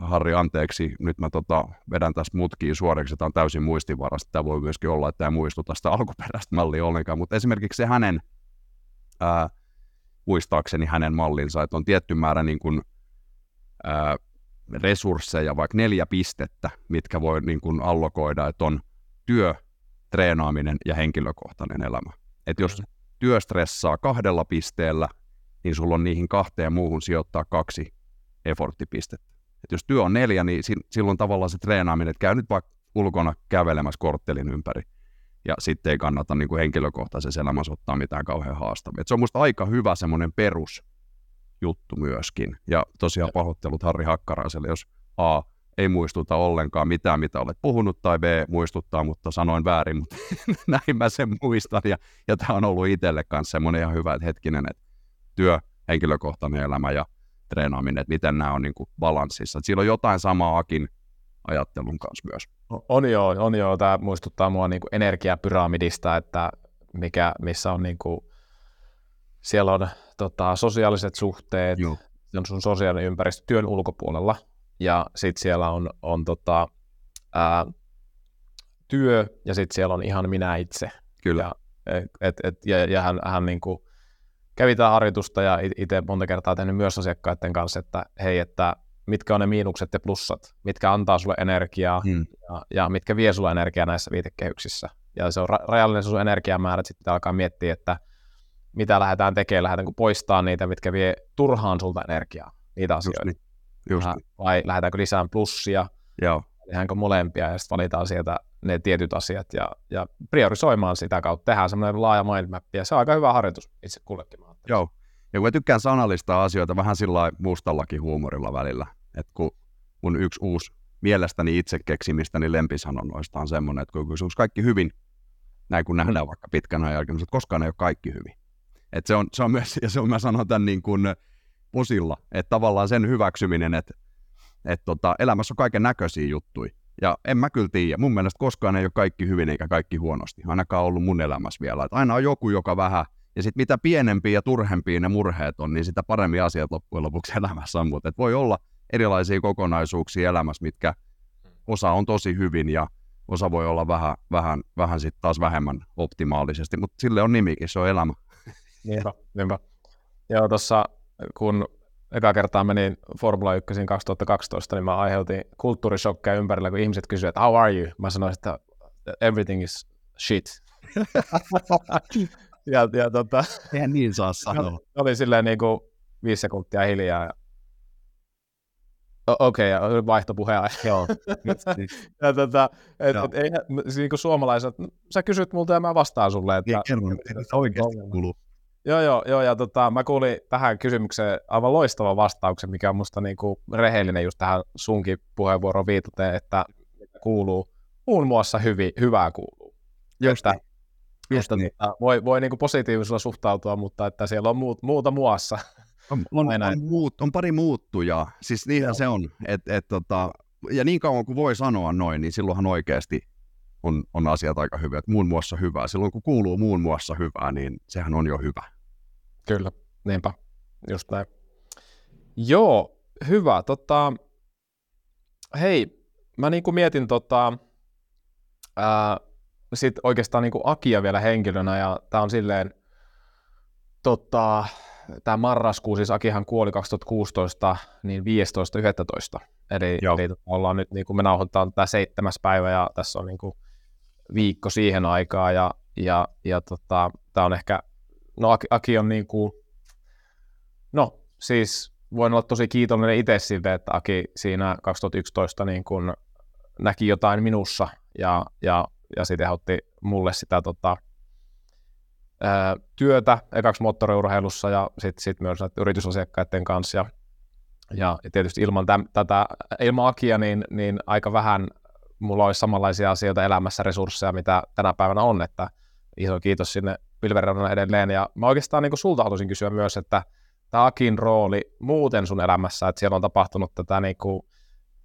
Harri, anteeksi, nyt mä tota, vedän tästä mutkiin suoreksi, tämä on täysin muistivarasta, tämä voi myöskin olla, että tämä muistuta sitä alkuperäistä mallia ollenkaan, mutta esimerkiksi se hänen, ää, muistaakseni hänen mallinsa, että on tietty määrä niin kuin, ää, resursseja, vaikka neljä pistettä, mitkä voi niin kuin allokoida, että on työ, treenaaminen ja henkilökohtainen elämä. Et jos työ stressaa kahdella pisteellä, niin sulla on niihin kahteen muuhun sijoittaa kaksi efforttipistettä. Et jos työ on neljä, niin silloin tavallaan se treenaaminen, että käy nyt vaikka ulkona kävelemässä korttelin ympäri, ja sitten ei kannata niin kuin henkilökohtaisessa elämässä ottaa mitään kauhean haastavia. Et se on musta aika hyvä semmoinen perusjuttu myöskin. Ja tosiaan pahoittelut Harri Hakkaraiselle, jos A, ei muistuta ollenkaan mitään, mitä olet puhunut, tai B muistuttaa, mutta sanoin väärin, mutta <laughs> näin mä sen muistan, ja, ja tämä on ollut itselle kanssa semmoinen ihan hyvä, että hetkinen, että työ, henkilökohtainen elämä ja treenaaminen, että miten nämä on niin kuin balanssissa. Että siinä on jotain samaa Akin ajattelun kanssa myös. On joo, on joo. Tämä muistuttaa mua niin kuin energiapyramidista, että mikä, missä on niin kuin, siellä on tota, sosiaaliset suhteet, joo. on sun sosiaalinen ympäristö työn ulkopuolella, ja sitten siellä on, on tota, ää, työ, ja sitten siellä on ihan minä itse. Kyllä. Ja, et, et, ja, ja hän, hän niin kuin kävi tämä harjoitusta ja itse monta kertaa tehnyt myös asiakkaiden kanssa, että hei, että mitkä on ne miinukset ja plussat, mitkä antaa sulle energiaa hmm. ja, ja mitkä vie sulle energiaa näissä viitekehyksissä. Ja se on ra- rajallinen sun energiamäärä, että sitten alkaa miettiä, että mitä lähdetään tekemään, lähdetäänkö poistaa niitä, mitkä vie turhaan sulta energiaa, niitä asioita. Just niin. Just niin. Vai lähdetäänkö lisään plussia, Joo. tehdäänkö molempia ja sitten valitaan sieltä ne tietyt asiat ja, ja priorisoimaan sitä kautta. Tehdään semmoinen laaja mindmap ja se on aika hyvä harjoitus itse kullekin. Joo, ja kun mä tykkään sanallistaa asioita vähän sillä mustallakin huumorilla välillä, että kun mun yksi uusi mielestäni itse keksimistäni lempisanonnoista on semmoinen, että kun on kaikki hyvin, näin kun nähdään vaikka pitkän ajan jälkeen, että koskaan ei ole kaikki hyvin. Et se, on, se on myös, ja se on, mä sanon tämän niin kuin posilla, että tavallaan sen hyväksyminen, että, että tota, elämässä on kaiken näköisiä juttuja. Ja en mä kyllä tiedä. Mun mielestä koskaan ei ole kaikki hyvin eikä kaikki huonosti. Ainakaan ollut mun elämässä vielä. Että aina on joku, joka vähän ja sitten mitä pienempiä ja turhempia ne murheet on, niin sitä paremmin asiat loppujen lopuksi elämässä on. Mutta voi olla erilaisia kokonaisuuksia elämässä, mitkä osa on tosi hyvin ja osa voi olla vähän, vähän, vähän sitten taas vähemmän optimaalisesti, mutta sille on nimikin, se on elämä. Niinpä, niinpä. Joo, tuossa kun eka kertaa menin Formula 1 2012, niin mä aiheutin kulttuurishokkeja ympärillä, kun ihmiset kysyivät, että how are you? Mä sanoin, että everything is shit. <laughs> ja, ja tota, Eihän niin saa <laughs> sanoa. Oli silleen niin kuin viisi sekuntia hiljaa. Ja... Okei, okay, vaihto puheenaihe. Joo. <laughs> ja tota, et, et, ei, niin kuin suomalaiset, sä kysyt multa ja mä vastaan sulle. Että, ja kerron, että oikeasti kuuluu. Joo, joo, joo, ja tota, mä kuulin tähän kysymykseen aivan loistavan vastauksen, mikä on musta niin kuin rehellinen just tähän sunkin puheenvuoroon viitaten, että kuuluu muun muassa hyvi, hyvää kuuluu. Just että, niin. Just niin. Tota, voi, voi niin positiivisella suhtautua, mutta että siellä on muut, muuta muassa. On, on, on, muut, on pari muuttujaa, siis niinhän Joo. se on. Et, et, tota, ja niin kauan kuin voi sanoa noin, niin silloinhan oikeasti on, on asiat aika hyvät, muun muassa hyvää. Silloin kun kuuluu muun muassa hyvää, niin sehän on jo hyvä. Kyllä, niinpä, just näin. Joo, hyvä. Tota, hei, mä niin kuin mietin tota, ää, sit oikeastaan niin kuin Akia vielä henkilönä, ja tämä on silleen, tota, tämä marraskuu, siis Akihan kuoli 2016, niin 15.11. Eli, eli tota, ollaan nyt, niin kuin me nauhoitetaan tämä seitsemäs päivä, ja tässä on niin kuin viikko siihen aikaa, ja, ja, ja tota, tämä on ehkä, no Aki, Aki on niin kuin, no siis voin olla tosi kiitollinen itse siitä, että Aki siinä 2011 niin kuin näki jotain minussa, ja, ja ja sitten otti mulle sitä tota, ää, työtä ekaksi moottoriurheilussa ja sitten sit myös yritysasiakkaiden kanssa. Ja, ja, tietysti ilman täm, tätä, ilman Akia, niin, niin aika vähän mulla olisi samanlaisia asioita elämässä, resursseja, mitä tänä päivänä on, että iso kiitos sinne pilvereunnalle edelleen. Ja mä oikeastaan niin sulta haluaisin kysyä myös, että tämä Akin rooli muuten sun elämässä, että siellä on tapahtunut tätä niin kuin,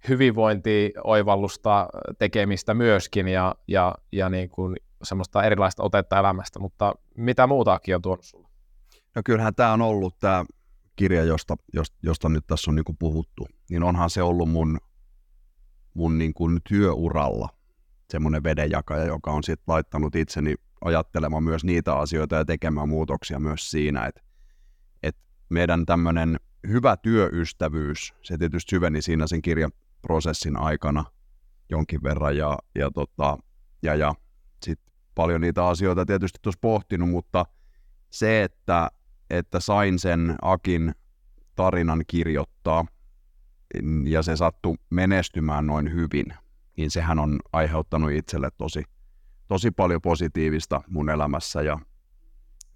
hyvinvointioivallusta tekemistä myöskin ja, ja, ja niin kuin semmoista erilaista otetta elämästä, mutta mitä muutakin on tuonut sulle? No kyllähän tämä on ollut tämä kirja, josta, josta, josta nyt tässä on niin kuin puhuttu, niin onhan se ollut mun, mun niin kuin työuralla semmoinen vedenjakaja, joka on sitten laittanut itseni ajattelemaan myös niitä asioita ja tekemään muutoksia myös siinä, että, että meidän tämmöinen hyvä työystävyys, se tietysti syveni siinä sen kirjan prosessin aikana jonkin verran ja, ja, tota, ja, ja sit paljon niitä asioita tietysti tuossa pohtinut, mutta se, että, että sain sen Akin tarinan kirjoittaa ja se sattui menestymään noin hyvin, niin sehän on aiheuttanut itselle tosi, tosi paljon positiivista mun elämässä ja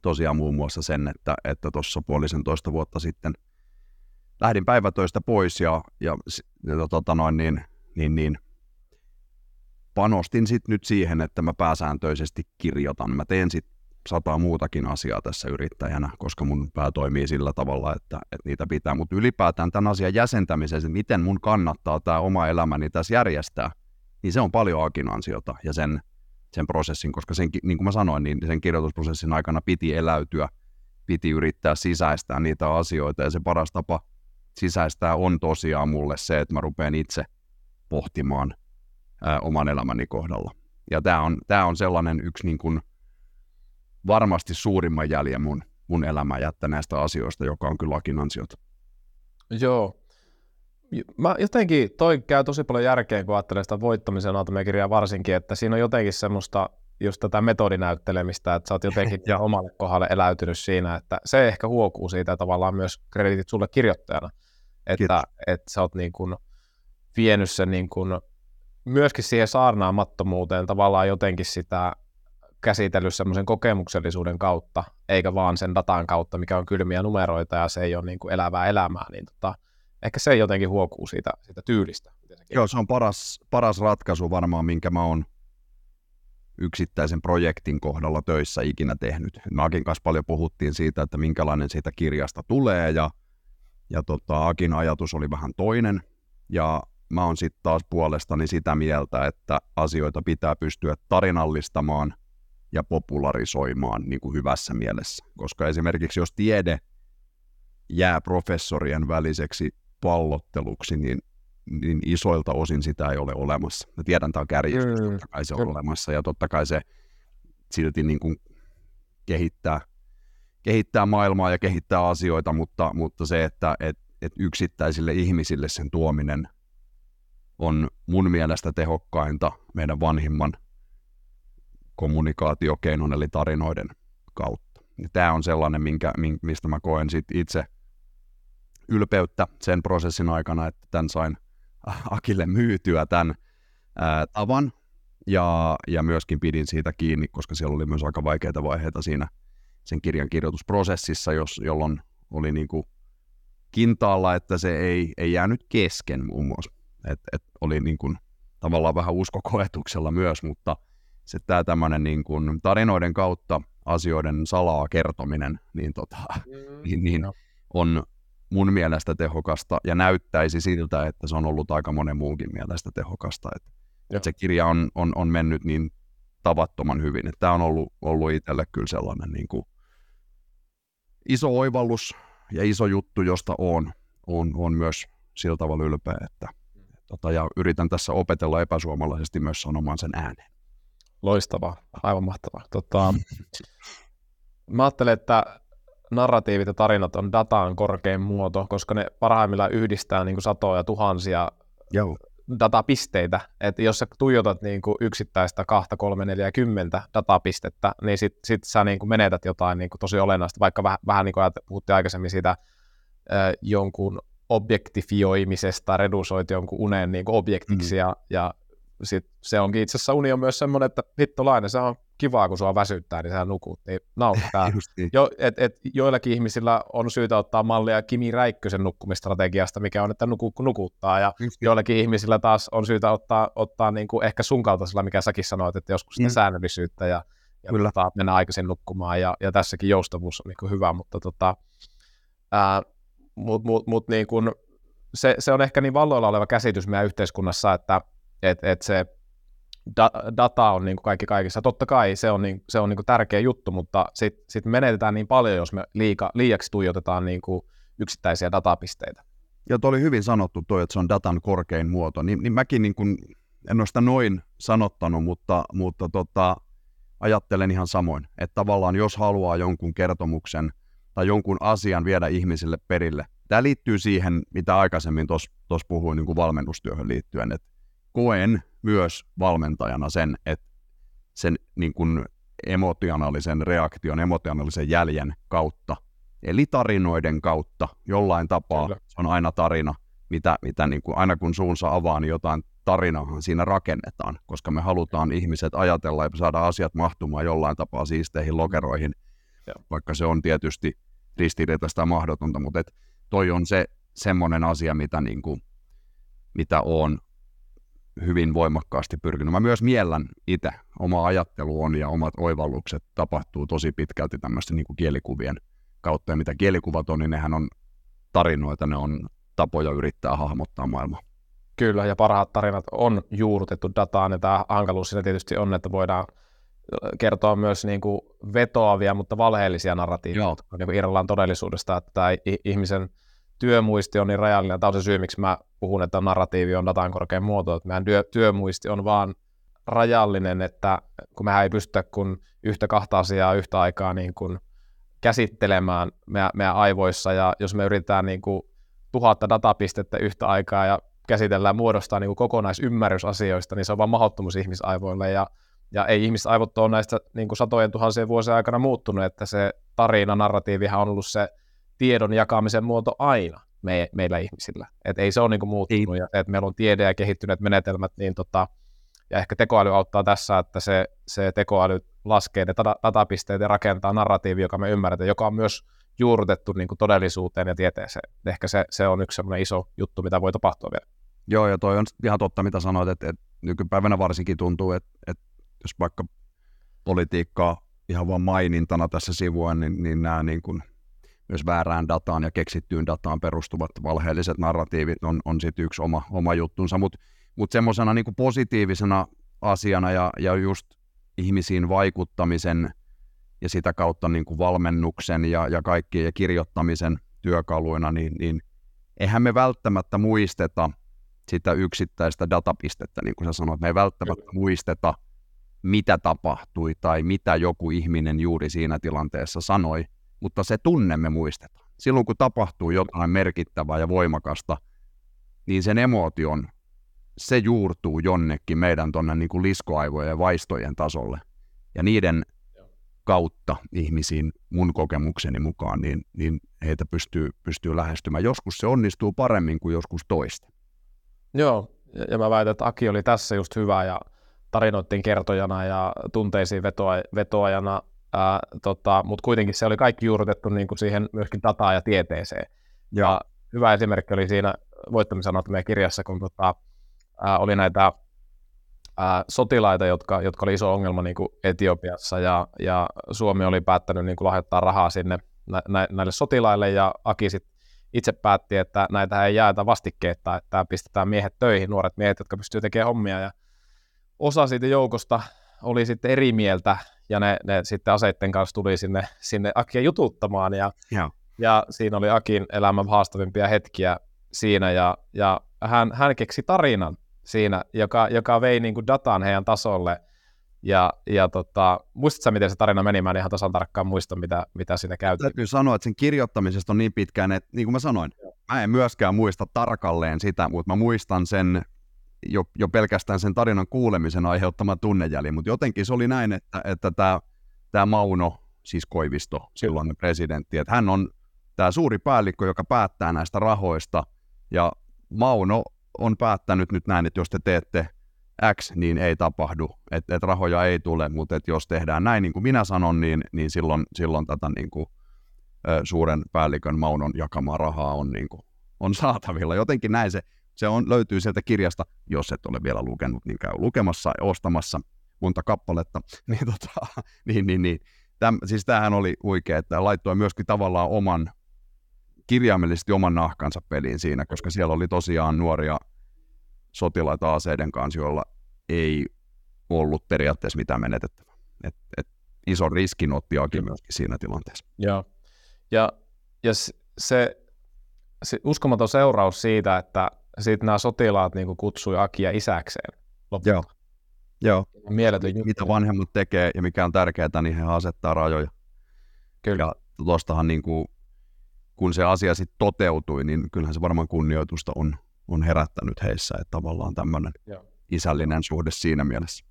tosiaan muun muassa sen, että tuossa että puolisentoista vuotta sitten – lähdin päivätöistä pois ja, ja, ja tota noin, niin, niin, niin, panostin sit nyt siihen, että mä pääsääntöisesti kirjoitan. Mä teen sit sataa muutakin asiaa tässä yrittäjänä, koska mun pää toimii sillä tavalla, että, että niitä pitää. Mutta ylipäätään tämän asian jäsentämisessä, että miten mun kannattaa tämä oma elämäni tässä järjestää, niin se on paljon Akin ansiota ja sen, sen prosessin, koska sen, niin kuin mä sanoin, niin sen kirjoitusprosessin aikana piti eläytyä, piti yrittää sisäistää niitä asioita ja se paras tapa sisäistää on tosiaan mulle se, että mä rupean itse pohtimaan ää, oman elämäni kohdalla. Ja tämä on, tää on sellainen yksi niin kuin varmasti suurimman jäljen mun, mun elämää jättäneestä asioista, joka on kyllä lakin ansiota. Joo. Mä jotenkin, toi käy tosi paljon järkeä, kun ajattelee sitä voittamisen kirjaa varsinkin, että siinä on jotenkin semmoista just tätä metodinäyttelemistä, että sä oot jotenkin ja omalle kohdalle eläytynyt siinä, että se ehkä huokuu siitä tavallaan myös kreditit sulle kirjoittajana, että, että sä oot niin kuin vienyt sen niin kuin myöskin siihen saarnaamattomuuteen tavallaan jotenkin sitä käsitellyt semmoisen kokemuksellisuuden kautta, eikä vaan sen datan kautta, mikä on kylmiä numeroita ja se ei ole niin kuin elävää elämää, niin tota, ehkä se jotenkin huokuu siitä, siitä tyylistä. Joo, se on paras, paras ratkaisu varmaan, minkä mä oon yksittäisen projektin kohdalla töissä ikinä tehnyt. Akin kanssa paljon puhuttiin siitä, että minkälainen siitä kirjasta tulee ja, ja tota, Akin ajatus oli vähän toinen ja mä oon sitten taas puolestani sitä mieltä, että asioita pitää pystyä tarinallistamaan ja popularisoimaan niin kuin hyvässä mielessä. Koska esimerkiksi jos tiede jää professorien väliseksi pallotteluksi, niin, niin isoilta osin sitä ei ole olemassa. Mä tiedän, tämä on kärjestys, mm, totta kai se on mm. olemassa, ja totta kai se silti niin kuin kehittää, kehittää maailmaa ja kehittää asioita, mutta, mutta se, että et, et yksittäisille ihmisille sen tuominen on mun mielestä tehokkainta meidän vanhimman kommunikaatiokeinon eli tarinoiden kautta. Ja tämä on sellainen, minkä, mistä mä koen sit itse ylpeyttä sen prosessin aikana, että tämän sain <laughs> Akille myytyä tämän ää, tavan, ja, ja myöskin pidin siitä kiinni, koska siellä oli myös aika vaikeita vaiheita siinä sen kirjan kirjoitusprosessissa, jos, jolloin oli niin kuin kintaalla, että se ei, ei jäänyt kesken muun muassa. Et, et oli niin kuin, tavallaan vähän uskokoetuksella myös, mutta se tämä tämmöinen niin kuin tarinoiden kautta asioiden salaa kertominen, niin, tota, mm, niin, niin on mun mielestä tehokasta ja näyttäisi siltä, että se on ollut aika monen muunkin mielestä tehokasta. Että, että se kirja on, on, on mennyt niin tavattoman hyvin. Että tämä on ollut, ollut itselle kyllä sellainen niin kuin iso oivallus ja iso juttu, josta on, on, on myös sillä tavalla ylpeä, että tota, ja yritän tässä opetella epäsuomalaisesti myös sanomaan sen ääneen. Loistavaa, aivan mahtavaa. Tota, <laughs> mä ajattelen, että narratiivit ja tarinat on datan korkein muoto, koska ne parhaimmillaan yhdistää niin kuin satoja tuhansia Joo. datapisteitä. Et jos sä tuijotat niin kuin yksittäistä 2, 3, 4, 10 datapistettä, niin sit, sit sä niin kuin menetät jotain niin kuin tosi olennaista, vaikka vähän, vähän niin kuin puhuttiin aikaisemmin siitä äh, jonkun objektifioimisesta, redusoit jonkun unen niin kuin objektiksi, mm. ja, ja sit se onkin itse asiassa uni on myös semmoinen, että hittolainen, se on kivaa, kun sua väsyttää, niin sä nukut, niin nauttaa. <laughs> niin. jo, et, et, joillakin ihmisillä on syytä ottaa mallia Kimi Räikkösen nukkumistrategiasta, mikä on, että nuku, nukuttaa, ja Just niin. joillakin ihmisillä taas on syytä ottaa, ottaa niin kuin ehkä sun kaltaisella, mikä säkin sanoit, että joskus sitä mm. säännöllisyyttä ja, ja Kyllä. Tota, mennä aikaisin nukkumaan, ja, ja tässäkin joustavuus on niin kuin hyvä, mutta tota, ää, mut, mut, mut niin kuin, se, se on ehkä niin valloilla oleva käsitys meidän yhteiskunnassa, että et, et se da, data on niin kuin kaikki kaikissa. Totta kai se on, niin, se on niin kuin tärkeä juttu, mutta sitten sit menetetään niin paljon, jos me liika, liiaksi tuijotetaan niin kuin yksittäisiä datapisteitä. Ja tuo oli hyvin sanottu toi, että se on datan korkein muoto. Niin, niin mäkin niin kuin, en ole sitä noin sanottanut, mutta, mutta tota, ajattelen ihan samoin, että tavallaan jos haluaa jonkun kertomuksen tai jonkun asian viedä ihmisille perille, tämä liittyy siihen, mitä aikaisemmin tuossa puhuin niin kuin valmennustyöhön liittyen, että koen myös valmentajana sen, että sen niin kuin emotionaalisen reaktion, emotionaalisen jäljen kautta, eli tarinoiden kautta, jollain tapaa, Kyllä. se on aina tarina, mitä, mitä niin kuin, aina kun suunsa avaa, niin jotain tarinahan siinä rakennetaan, koska me halutaan ihmiset ajatella ja saada asiat mahtumaan jollain tapaa siisteihin lokeroihin, ja. vaikka se on tietysti ristiriitaista mahdotonta, mutta et toi on se semmoinen asia, mitä, niin kuin, mitä on hyvin voimakkaasti pyrkinyt. Mä myös miellän itse, oma ajattelu on ja omat oivallukset tapahtuu tosi pitkälti tämmöisten niin kielikuvien kautta. Ja mitä kielikuvat on, niin nehän on tarinoita, ne on tapoja yrittää hahmottaa maailmaa. Kyllä, ja parhaat tarinat on juurrutettu dataan, ja tämä hankaluus siinä tietysti on, että voidaan kertoa myös niin kuin vetoavia, mutta valheellisia narratiiveja, niin irrallaan todellisuudesta, että tämä ihmisen työmuisti on niin rajallinen. Tämä on se syy, miksi mä puhun, että narratiivi on datan korkein muoto, että meidän työ, työmuisti on vaan rajallinen, että kun mehän ei pystytä kun yhtä kahta asiaa yhtä aikaa niin kuin käsittelemään meidän, meidän aivoissa, ja jos me yritetään niin kuin tuhatta datapistettä yhtä aikaa ja käsitellään, muodostaa niin kuin kokonaisymmärrys asioista, niin se on vaan mahdottomuus ihmisaivoille, ja, ja ei ihmisaivot ole näistä niin kuin satojen tuhansien vuosien aikana muuttunut, että se tarina, narratiivihan on ollut se tiedon jakamisen muoto aina me, meillä ihmisillä. Et ei se ole niin muuttunut, ja että meillä on tiede ja kehittyneet menetelmät, niin tota, ja ehkä tekoäly auttaa tässä, että se, se tekoäly laskee ne datapisteet ja rakentaa narratiivi, joka me ymmärretään, joka on myös juurrutettu niin todellisuuteen ja tieteeseen. Ehkä se, se on yksi sellainen iso juttu, mitä voi tapahtua vielä. Joo, ja toi on ihan totta, mitä sanoit, että, että nykypäivänä varsinkin tuntuu, että, että jos vaikka politiikkaa ihan vain mainintana tässä sivua, niin, niin nämä niin kuin myös väärään dataan ja keksittyyn dataan perustuvat valheelliset narratiivit on, on sitten yksi oma, oma juttunsa, mutta mut semmoisena niin positiivisena asiana ja, ja just ihmisiin vaikuttamisen ja sitä kautta niin kuin valmennuksen ja, ja kaikkien ja kirjoittamisen työkaluina, niin, niin eihän me välttämättä muisteta sitä yksittäistä datapistettä, niin kuin sä sanoit, me ei välttämättä Kyllä. muisteta, mitä tapahtui tai mitä joku ihminen juuri siinä tilanteessa sanoi, mutta se tunne me muistetaan. Silloin kun tapahtuu jotain merkittävää ja voimakasta, niin sen emotion, se juurtuu jonnekin meidän tuonne niin kuin liskoaivojen ja vaistojen tasolle. Ja niiden kautta ihmisiin mun kokemukseni mukaan, niin, niin heitä pystyy, pystyy lähestymään. Joskus se onnistuu paremmin kuin joskus toista. Joo, ja mä väitän, että Aki oli tässä just hyvä ja tarinoittiin kertojana ja tunteisiin vetoa, vetoajana Ää, tota, mutta kuitenkin se oli kaikki juurrutettu niin kuin siihen myöskin dataan ja tieteeseen. Ja, ja hyvä esimerkki oli siinä voittamisanot meidän kirjassa, kun tota, ää, oli näitä ää, sotilaita, jotka, jotka oli iso ongelma niin kuin Etiopiassa, ja, ja Suomi oli päättänyt niin kuin lahjoittaa rahaa sinne nä, nä, näille sotilaille, ja Aki sit itse päätti, että näitä ei jaeta vastikkeetta, että pistetään miehet töihin, nuoret miehet, jotka pystyvät tekemään hommia, ja osa siitä joukosta oli sitten eri mieltä ja ne, ne sitten aseitten kanssa tuli sinne, sinne Akia jututtamaan, ja, ja siinä oli Akin elämän haastavimpia hetkiä siinä, ja, ja hän, hän keksi tarinan siinä, joka, joka vei niin kuin datan heidän tasolle, ja, ja tota, muistatko miten se tarina meni? Mä en ihan tasan tarkkaan muista, mitä, mitä siinä käytiin. Täytyy sanoa, että sen kirjoittamisesta on niin pitkään, että niin kuin mä sanoin, mä en myöskään muista tarkalleen sitä, mutta mä muistan sen jo, jo pelkästään sen tarinan kuulemisen aiheuttama tunnejäli, mutta jotenkin se oli näin, että, että tämä, tämä Mauno, siis Koivisto, silloin presidentti, että hän on tämä suuri päällikkö, joka päättää näistä rahoista, ja Mauno on päättänyt nyt näin, että jos te teette X, niin ei tapahdu, että, että rahoja ei tule, mutta että jos tehdään näin, niin kuin minä sanon, niin, niin silloin, silloin tätä niin kuin, suuren päällikön Maunon jakamaa rahaa on, niin kuin, on saatavilla. Jotenkin näin se se on, löytyy sieltä kirjasta, jos et ole vielä lukenut, niin käy lukemassa ja ostamassa monta kappaletta. <laughs> Niin, tota, niin, niin, niin. Täm, siis tämähän oli huikea, että laittoi myöskin tavallaan oman, kirjaimellisesti oman nahkansa peliin siinä, koska siellä oli tosiaan nuoria sotilaita aseiden kanssa, joilla ei ollut periaatteessa mitään menetettävää. Et, et ison riskin otti Aki myöskin siinä tilanteessa. Joo. Ja, ja se, se uskomaton seuraus siitä, että sitten nämä sotilaat niin kutsui Akia isäkseen lopulta. Joo. Joo. Mieletön juttu. Mitä vanhemmat tekee ja mikä on tärkeää, niin he asettaa rajoja. Kyllä. Ja tuostahan niin kuin, kun se asia sitten toteutui, niin kyllähän se varmaan kunnioitusta on, on herättänyt heissä, että tavallaan tämmöinen isällinen suhde siinä mielessä.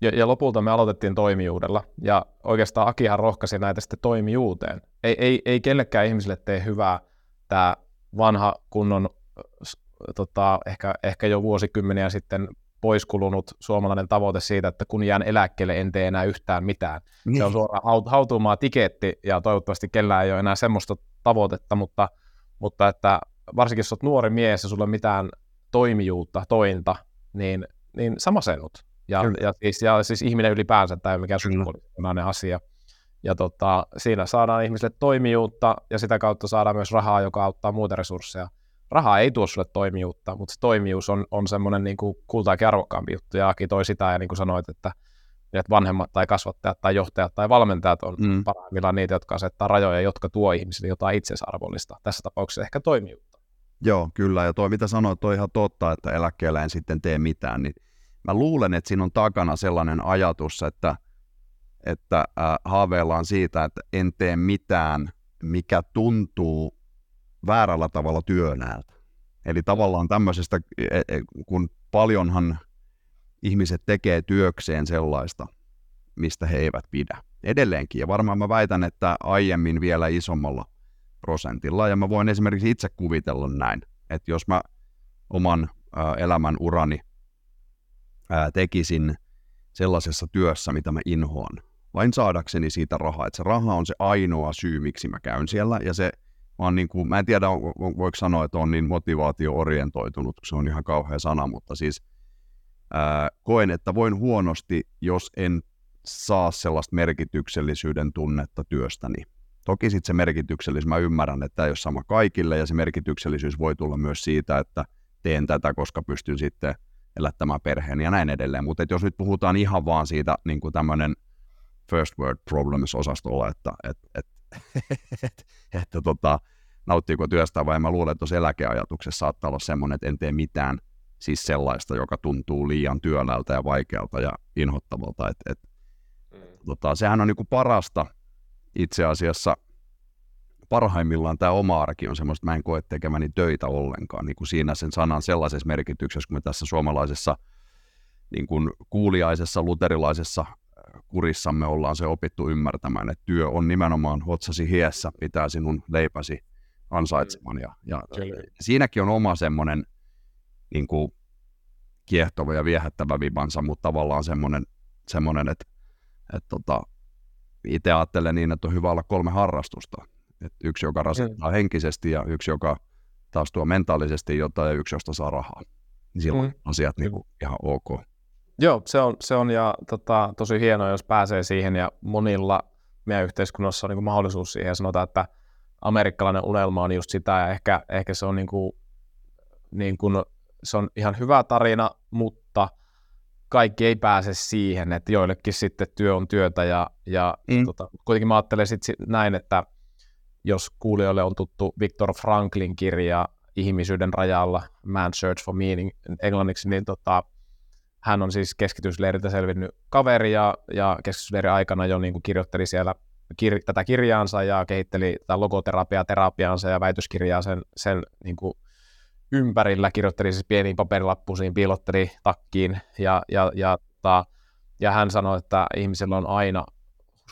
Ja, ja lopulta me aloitettiin toimijuudella, ja oikeastaan Akihan rohkaisi näitä sitten toimijuuteen. Ei, ei, ei kellekään ihmiselle tee hyvää tämä vanha kunnon tota, ehkä, ehkä jo vuosikymmeniä sitten poiskulunut suomalainen tavoite siitä, että kun jään eläkkeelle, en tee enää yhtään mitään. Niin. Se on suoraan haut- hautumaa tiketti, ja toivottavasti kellään ei ole enää semmoista tavoitetta, mutta, mutta että varsinkin jos olet nuori mies ja sulla ei mitään toimijuutta, tointa, niin niin sä masennut. Ja, ja, siis, ja siis ihminen ylipäänsä, tämä ei ole mikään sukupuolinen asia. Ja tota, siinä saadaan ihmisille toimijuutta ja sitä kautta saadaan myös rahaa, joka auttaa muuta resursseja. Rahaa ei tuo sulle toimijuutta, mutta se toimijuus on, on semmoinen niin kuin kultaakin arvokkaampi juttu. Ja Aki toi sitä ja niin kuin sanoit, että, että vanhemmat tai kasvattajat tai johtajat tai valmentajat on mm. parhaimmillaan niitä, jotka asettaa rajoja, jotka tuo ihmisille jotain itsesarvollista. Tässä tapauksessa ehkä toimijuutta. Joo, kyllä. Ja toi mitä sanoit, on ihan totta, että eläkkeellä en sitten tee mitään. Niin mä luulen, että siinä on takana sellainen ajatus, että, että äh, haaveillaan siitä, että en tee mitään, mikä tuntuu väärällä tavalla työnäältä. Eli tavallaan tämmöisestä, e, e, kun paljonhan ihmiset tekee työkseen sellaista, mistä he eivät pidä. Edelleenkin, ja varmaan mä väitän, että aiemmin vielä isommalla prosentilla, ja mä voin esimerkiksi itse kuvitella näin, että jos mä oman elämän urani tekisin sellaisessa työssä, mitä mä inhoan, vain saadakseni siitä rahaa. Että se raha on se ainoa syy, miksi mä käyn siellä, ja se mä, niin kuin, mä en tiedä, voiko sanoa, että on niin motivaatio-orientoitunut, se on ihan kauhea sana, mutta siis ää, koen, että voin huonosti, jos en saa sellaista merkityksellisyyden tunnetta työstäni. Toki sitten se merkityksellisyys, mä ymmärrän, että tämä ei ole sama kaikille, ja se merkityksellisyys voi tulla myös siitä, että teen tätä, koska pystyn sitten elättämään perheen ja näin edelleen. Mutta jos nyt puhutaan ihan vaan siitä niin kuin tämmöinen first world problems-osastolla, että et, et, et, <laughs> että tota, nauttiiko työstä vai mä luulen, että tuossa eläkeajatuksessa saattaa olla semmoinen, että en tee mitään siis sellaista, joka tuntuu liian työläältä ja vaikealta ja inhottavalta. Et, et, mm. tota, sehän on niinku parasta itse asiassa parhaimmillaan tämä oma arki on semmoista, että mä en koe tekemäni töitä ollenkaan, niin kuin siinä sen sanan sellaisessa merkityksessä, kun me tässä suomalaisessa niin kuin kuuliaisessa luterilaisessa kurissamme ollaan se opittu ymmärtämään, että työ on nimenomaan otsasi hiessä, pitää sinun leipäsi ansaitseman. Ja, ja siinäkin on oma semmoinen niin kuin kiehtova ja viehättävä vibansa, mutta tavallaan semmoinen, semmoinen että, että tota, itse ajattelen niin, että on hyvä olla kolme harrastusta. Et yksi, joka rasittaa mm. henkisesti ja yksi, joka taas tuo mentaalisesti jotain ja yksi, josta saa rahaa. Niin silloin mm. asiat niin kuin ihan ok. Joo, se on, se on ja tota, tosi hienoa, jos pääsee siihen ja monilla meidän yhteiskunnassa on niin kuin mahdollisuus siihen ja sanotaan, että amerikkalainen unelma on just sitä ja ehkä, ehkä se on niin kuin, niin kuin, se on ihan hyvä tarina, mutta kaikki ei pääse siihen, että joillekin sitten työ on työtä ja, ja mm. tota, kuitenkin mä ajattelen sitten näin, että jos kuulijoille on tuttu Viktor Franklin kirja Ihmisyyden rajalla, Man Search for Meaning englanniksi, niin tota, hän on siis keskitysleiriltä selvinnyt kaveri ja, ja keskitysleirin aikana jo niin kuin kirjoitteli siellä kir- tätä kirjaansa ja kehitteli tätä logoterapiaa, terapiaansa ja väitöskirjaa sen, sen niin kuin ympärillä, kirjoitteli siis pieniin paperilappusiin, piilotteli takkiin ja, ja, ja, ta, ja hän sanoi, että ihmisellä on aina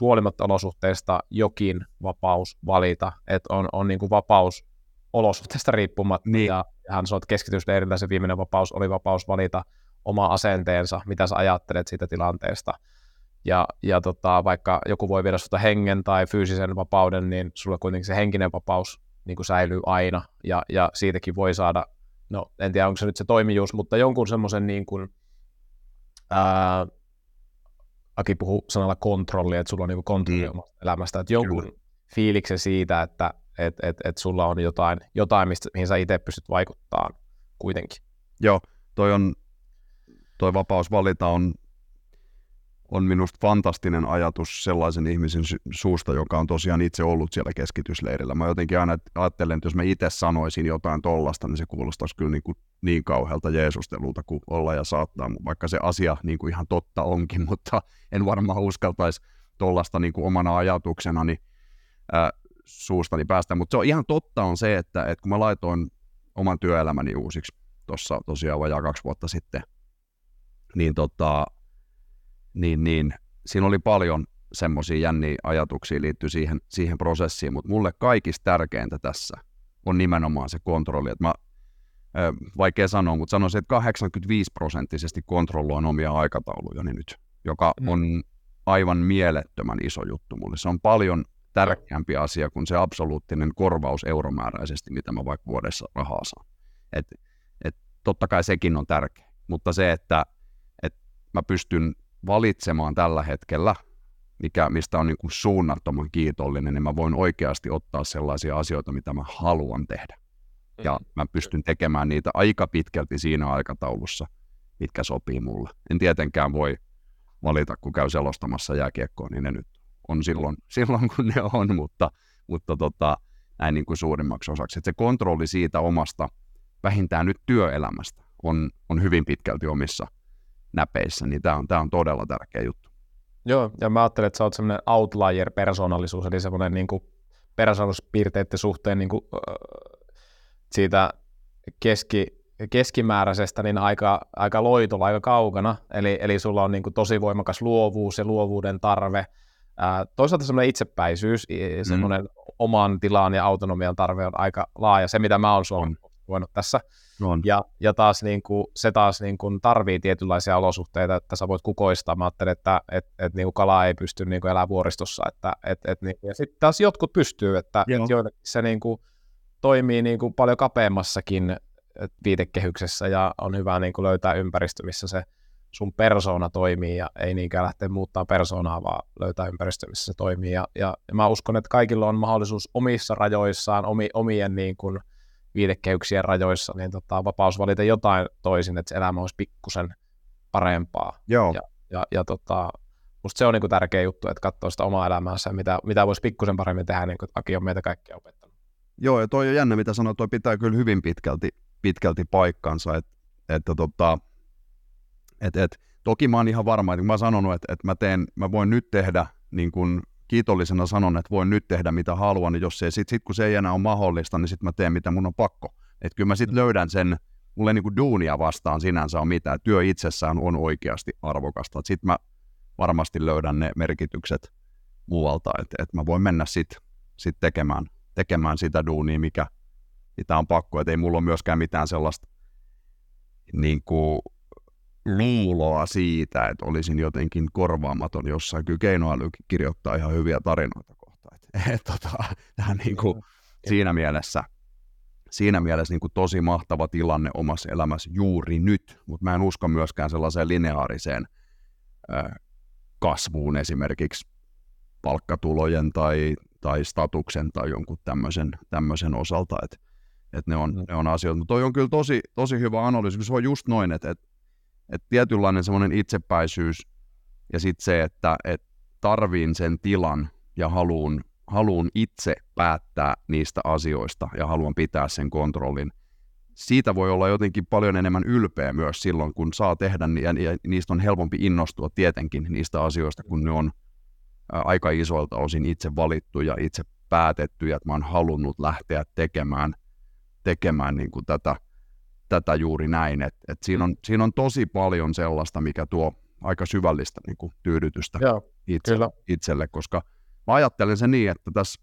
huolimatta olosuhteista jokin vapaus valita, että on, on niin kuin vapaus olosuhteista riippumatta. Niin. Ja hän sanoi, että keskitysleirillä se viimeinen vapaus oli vapaus valita oma asenteensa, mitä sä ajattelet siitä tilanteesta. Ja, ja tota, vaikka joku voi viedä sinulta hengen tai fyysisen vapauden, niin sulla kuitenkin se henkinen vapaus niin kuin säilyy aina. Ja, ja siitäkin voi saada, no en tiedä onko se nyt se toimijuus, mutta jonkun semmoisen niin kuin, ää, Aki puhuu sanalla kontrolli, että sulla on niin kontrolli mm. omasta elämästä, että jonkun Kyllä. fiiliksen siitä, että et, et, et sulla on jotain, jotain mistä, mihin sä itse pystyt vaikuttamaan kuitenkin. Joo, toi on, toi vapaus valita on, on minusta fantastinen ajatus sellaisen ihmisen suusta, joka on tosiaan itse ollut siellä keskitysleirillä. Mä jotenkin aina ajattelen, että jos mä itse sanoisin jotain tollasta, niin se kuulostaisi kyllä niin, kuin niin kauhealta Jeesustelulta kuin olla ja saattaa, vaikka se asia niin kuin ihan totta onkin, <laughs> mutta en varmaan uskaltaisi tollasta niin kuin omana ajatuksenani ää, suustani päästä. Mutta se on ihan totta on se, että, että kun mä laitoin oman työelämäni uusiksi tuossa tosiaan vajaa kaksi vuotta sitten, niin, tota, niin, niin siinä oli paljon semmoisia jänniä ajatuksia liittyy siihen, siihen prosessiin, mutta mulle kaikista tärkeintä tässä on nimenomaan se kontrolli, että mä vaikea sanoa, mutta sanoisin, että 85 prosenttisesti kontrolloin omia aikataulujani nyt, joka mm. on aivan mielettömän iso juttu mulle. Se on paljon tärkeämpi asia kuin se absoluuttinen korvaus euromääräisesti, mitä mä vaikka vuodessa rahaa saan. Et, et totta kai sekin on tärkeä, mutta se, että mä pystyn valitsemaan tällä hetkellä, mikä, mistä on niin kuin suunnattoman kiitollinen, niin mä voin oikeasti ottaa sellaisia asioita, mitä mä haluan tehdä. Ja mm. mä pystyn tekemään niitä aika pitkälti siinä aikataulussa, mitkä sopii mulle. En tietenkään voi valita, kun käy selostamassa jääkiekkoa, niin ne nyt on silloin, silloin kun ne on, mutta, mutta tota, näin niin kuin suurimmaksi osaksi. Että se kontrolli siitä omasta, vähintään nyt työelämästä, on, on hyvin pitkälti omissa näpeissä, niin tämä on, tämä on todella tärkeä juttu. Joo, ja mä ajattelen, että sä oot semmoinen outlier-persoonallisuus, eli semmoinen niin kuin persoonallisuuspiirteiden suhteen niin kuin, siitä keski, keskimääräisestä niin aika, aika loitolla, aika kaukana, eli, eli sulla on niin kuin tosi voimakas luovuus ja luovuuden tarve, Ää, toisaalta semmoinen itsepäisyys, mm. semmoinen oman tilan ja autonomian tarve on aika laaja, se mitä mä oon on. voinut tässä. On. Ja, ja taas niin kuin, se taas niin kuin tarvii tietynlaisia olosuhteita, että sä voit kukoistaa. Mä ajattelen, että et, et, niin kuin kala ei pysty niin kuin elämään vuoristossa. Että, et, et, niin, ja sitten taas jotkut pystyy, että et joillekin se niin kuin, toimii niin kuin paljon kapeammassakin viitekehyksessä ja on hyvä niin kuin löytää ympäristö, missä se sun persona toimii ja ei niinkään lähteä muuttaa persoonaa, vaan löytää ympäristö, missä se toimii. Ja, ja, ja mä uskon, että kaikilla on mahdollisuus omissa rajoissaan, omi, omien niin kuin, viidekehyksien rajoissa, niin tota, vapaus valita jotain toisin, että se elämä olisi pikkusen parempaa. Joo. Ja, ja, ja tota, musta se on niin kuin tärkeä juttu, että katsoo sitä omaa elämäänsä, mitä, mitä voisi pikkusen paremmin tehdä, niin kuin Aki on meitä kaikkia opettanut. Joo, ja toi on jännä, mitä sanoit, toi pitää kyllä hyvin pitkälti, pitkälti paikkansa, että, että tota, et, et, toki mä oon ihan varma, että mä oon sanonut, että, että mä, teen, mä voin nyt tehdä, niin kun kiitollisena sanon, että voin nyt tehdä mitä haluan, niin jos se, sit, sit kun se ei enää ole mahdollista, niin sitten mä teen mitä mun on pakko. Että kyllä mä sitten löydän sen, mulle niin kuin duunia vastaan sinänsä on mitään, työ itsessään on oikeasti arvokasta. Sitten mä varmasti löydän ne merkitykset muualta, että et mä voin mennä sitten sit tekemään, tekemään sitä duunia, mikä, mitä on pakko. Että ei mulla ole myöskään mitään sellaista niin kuin, luuloa siitä, että olisin jotenkin korvaamaton jossain. Kyllä keinoäly kirjoittaa ihan hyviä tarinoita kohta. Et, <laughs> et, tota, tämä niin kuin, siinä mielessä, siinä mielessä niin kuin tosi mahtava tilanne omassa elämässä juuri nyt, mutta mä en usko myöskään sellaiseen lineaariseen äh, kasvuun esimerkiksi palkkatulojen tai, tai statuksen tai jonkun tämmöisen, tämmöisen osalta, että et ne, on, mm. ne on asioita. Mutta toi on kyllä tosi, tosi hyvä analyysi, kun se on just noin, että et että tietynlainen semmoinen itsepäisyys ja sitten se, että et tarviin sen tilan ja haluun, haluun itse päättää niistä asioista ja haluan pitää sen kontrollin. Siitä voi olla jotenkin paljon enemmän ylpeä myös silloin, kun saa tehdä, ja, ja niistä on helpompi innostua tietenkin niistä asioista, kun ne on aika isoilta osin itse valittu ja itse päätetty, ja että mä oon halunnut lähteä tekemään, tekemään niin kuin tätä – tätä juuri näin. Et, et siinä, on, siinä on tosi paljon sellaista, mikä tuo aika syvällistä niin kuin, tyydytystä Joo, itse, itselle, koska mä ajattelen se niin, että tässä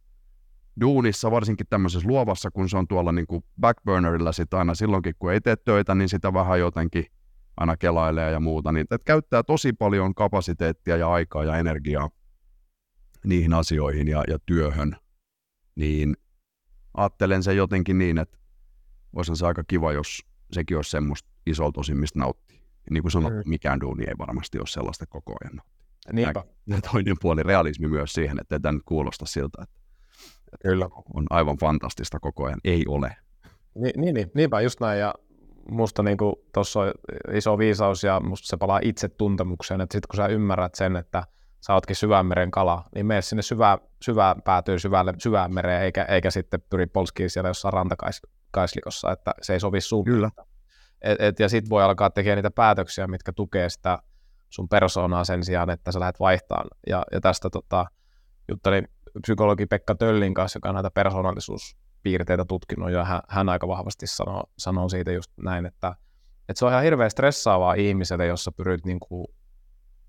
duunissa, varsinkin tämmöisessä luovassa, kun se on tuolla niin kuin backburnerilla sit aina silloinkin, kun ei tee töitä, niin sitä vähän jotenkin aina kelailee ja muuta, niin että käyttää tosi paljon kapasiteettia ja aikaa ja energiaa niihin asioihin ja, ja työhön, niin ajattelen se jotenkin niin, että olisi se aika kiva, jos sekin olisi semmoista isolta osin, mistä nauttii. Ja niin kuin sanottu, mm. mikään duuni ei varmasti ole sellaista koko ajan. Niinpä. Ja toinen puoli realismi myös siihen, että tämä nyt kuulosta siltä, että Kyllä. on aivan fantastista koko ajan. Ei ole. Ni, niin, niin, niinpä just näin. Ja musta niin tuossa on iso viisaus ja musta se palaa itse tuntemukseen, että sitten kun sä ymmärrät sen, että sä ootkin syvänmeren kala, niin mene sinne syvään, syvään päätyy syvälle, syvään mereen, eikä, eikä sitten pyri polskiin siellä jossain rantakaislikossa, että se ei sovi sun. Kyllä. Et, et, ja sitten voi alkaa tekemään niitä päätöksiä, mitkä tukee sitä sun persoonaa sen sijaan, että sä lähdet vaihtamaan. Ja, ja tästä tota, juttelin psykologi Pekka Töllin kanssa, joka on näitä persoonallisuuspiirteitä tutkinut, ja hän, hän aika vahvasti sanoo, sanoo siitä just näin, että, että se on ihan hirveän stressaavaa ihmiselle, jossa pyrit niin kuin,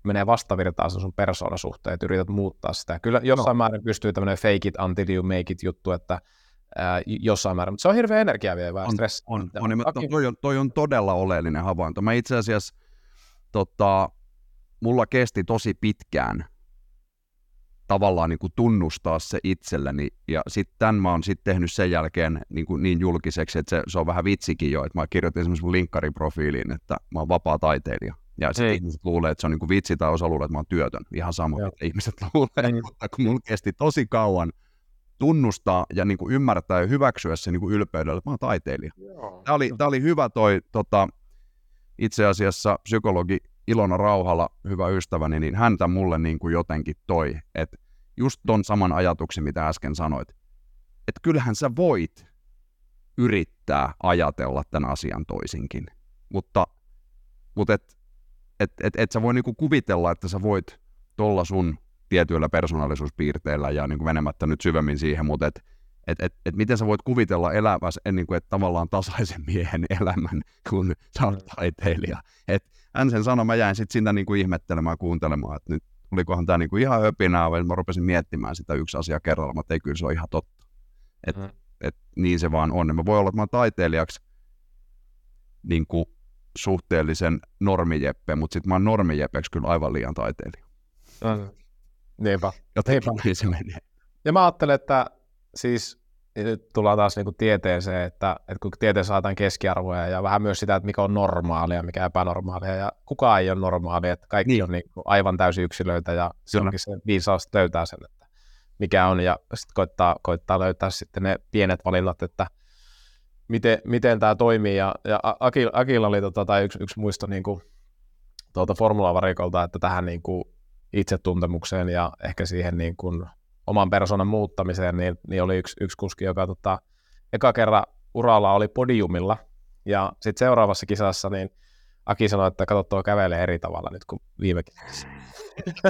menee vastavirtaan sun persoonasuhteen, että yrität muuttaa sitä. Kyllä jossain no. määrin pystyy tämmöinen fake it until you make it juttu, että ää, jossain määrin, mutta se on hirveän energiavievää on, stressi. On, on, on, toi, on, toi on todella oleellinen havainto. Mä itse asiassa, tota, mulla kesti tosi pitkään tavallaan niin kuin tunnustaa se itselleni, ja sitten tämän mä oon sitten tehnyt sen jälkeen niin, kuin niin julkiseksi, että se, se on vähän vitsikin jo, että mä kirjoitin semmoisen linkkariprofiiliin, että mä oon vapaa taiteilija. Ja sitten ihmiset luulee, että se on niin kuin vitsi tai osa luulee, että mä oon työtön. Ihan sama, Joo. mitä ihmiset <laughs> luulee. Niin. Mutta kun mulla kesti tosi kauan tunnustaa ja niin kuin ymmärtää ja hyväksyä se niin kuin ylpeydellä, että mä oon taiteilija. Tämä oli, tämä oli hyvä toi tota, itse asiassa psykologi Ilona Rauhala, hyvä ystäväni, niin häntä mulle niin kuin jotenkin toi, että just ton saman ajatuksen, mitä äsken sanoit, että kyllähän sä voit yrittää ajatella tämän asian toisinkin, mutta, mutta et, et, et, et sä voi niinku kuvitella, että sä voit tuolla sun tietyillä persoonallisuuspiirteillä ja niinku menemättä nyt syvemmin siihen, mutta et, et, et, et miten sä voit kuvitella eläväs niin kuin, että tavallaan tasaisen miehen elämän, kun sä oot taiteilija. Et hän sen sanoi, mä jäin sitten sitä niin kuin ihmettelemään ja kuuntelemaan, että nyt olikohan tämä niin kuin ihan höpinää, vai mä rupesin miettimään sitä yksi asia kerralla, mutta ei kyllä se ole ihan totta. Et, Mm. et niin se vaan on. Ja mä voi olla, että mä oon taiteilijaksi niin kuin suhteellisen normijeppe, mutta sitten mä oon normijepeksi kyllä aivan liian taiteilija. Mm. Niinpä. Jotenkin Niinpä. niin se menee. Ja mä ajattelen, että siis nyt tullaan taas niin kuin tieteeseen, että, että kun tieteessä haetaan keskiarvoja ja vähän myös sitä, että mikä on normaalia, mikä epänormaalia ja kukaan ei ole normaalia, että kaikki Niin. on niin kuin aivan täysin yksilöitä ja silloinkin se viisaus löytää sen, että mikä on ja sitten koittaa, koittaa löytää sitten ne pienet valinnat, että miten, miten tämä toimii ja, ja Akil, Akilla oli tota, tai yksi, yksi muisto niin kuin, tuolta formulavarikolta, että tähän niin kuin itsetuntemukseen ja ehkä siihen niin kuin oman persoonan muuttamiseen, niin, niin oli yksi, yksi kuski, joka tota, eka kerran uralla oli podiumilla, ja sitten seuraavassa kisassa niin Aki sanoi, että kato, tuo kävelee eri tavalla nyt kuin viime kisassa. <laughs>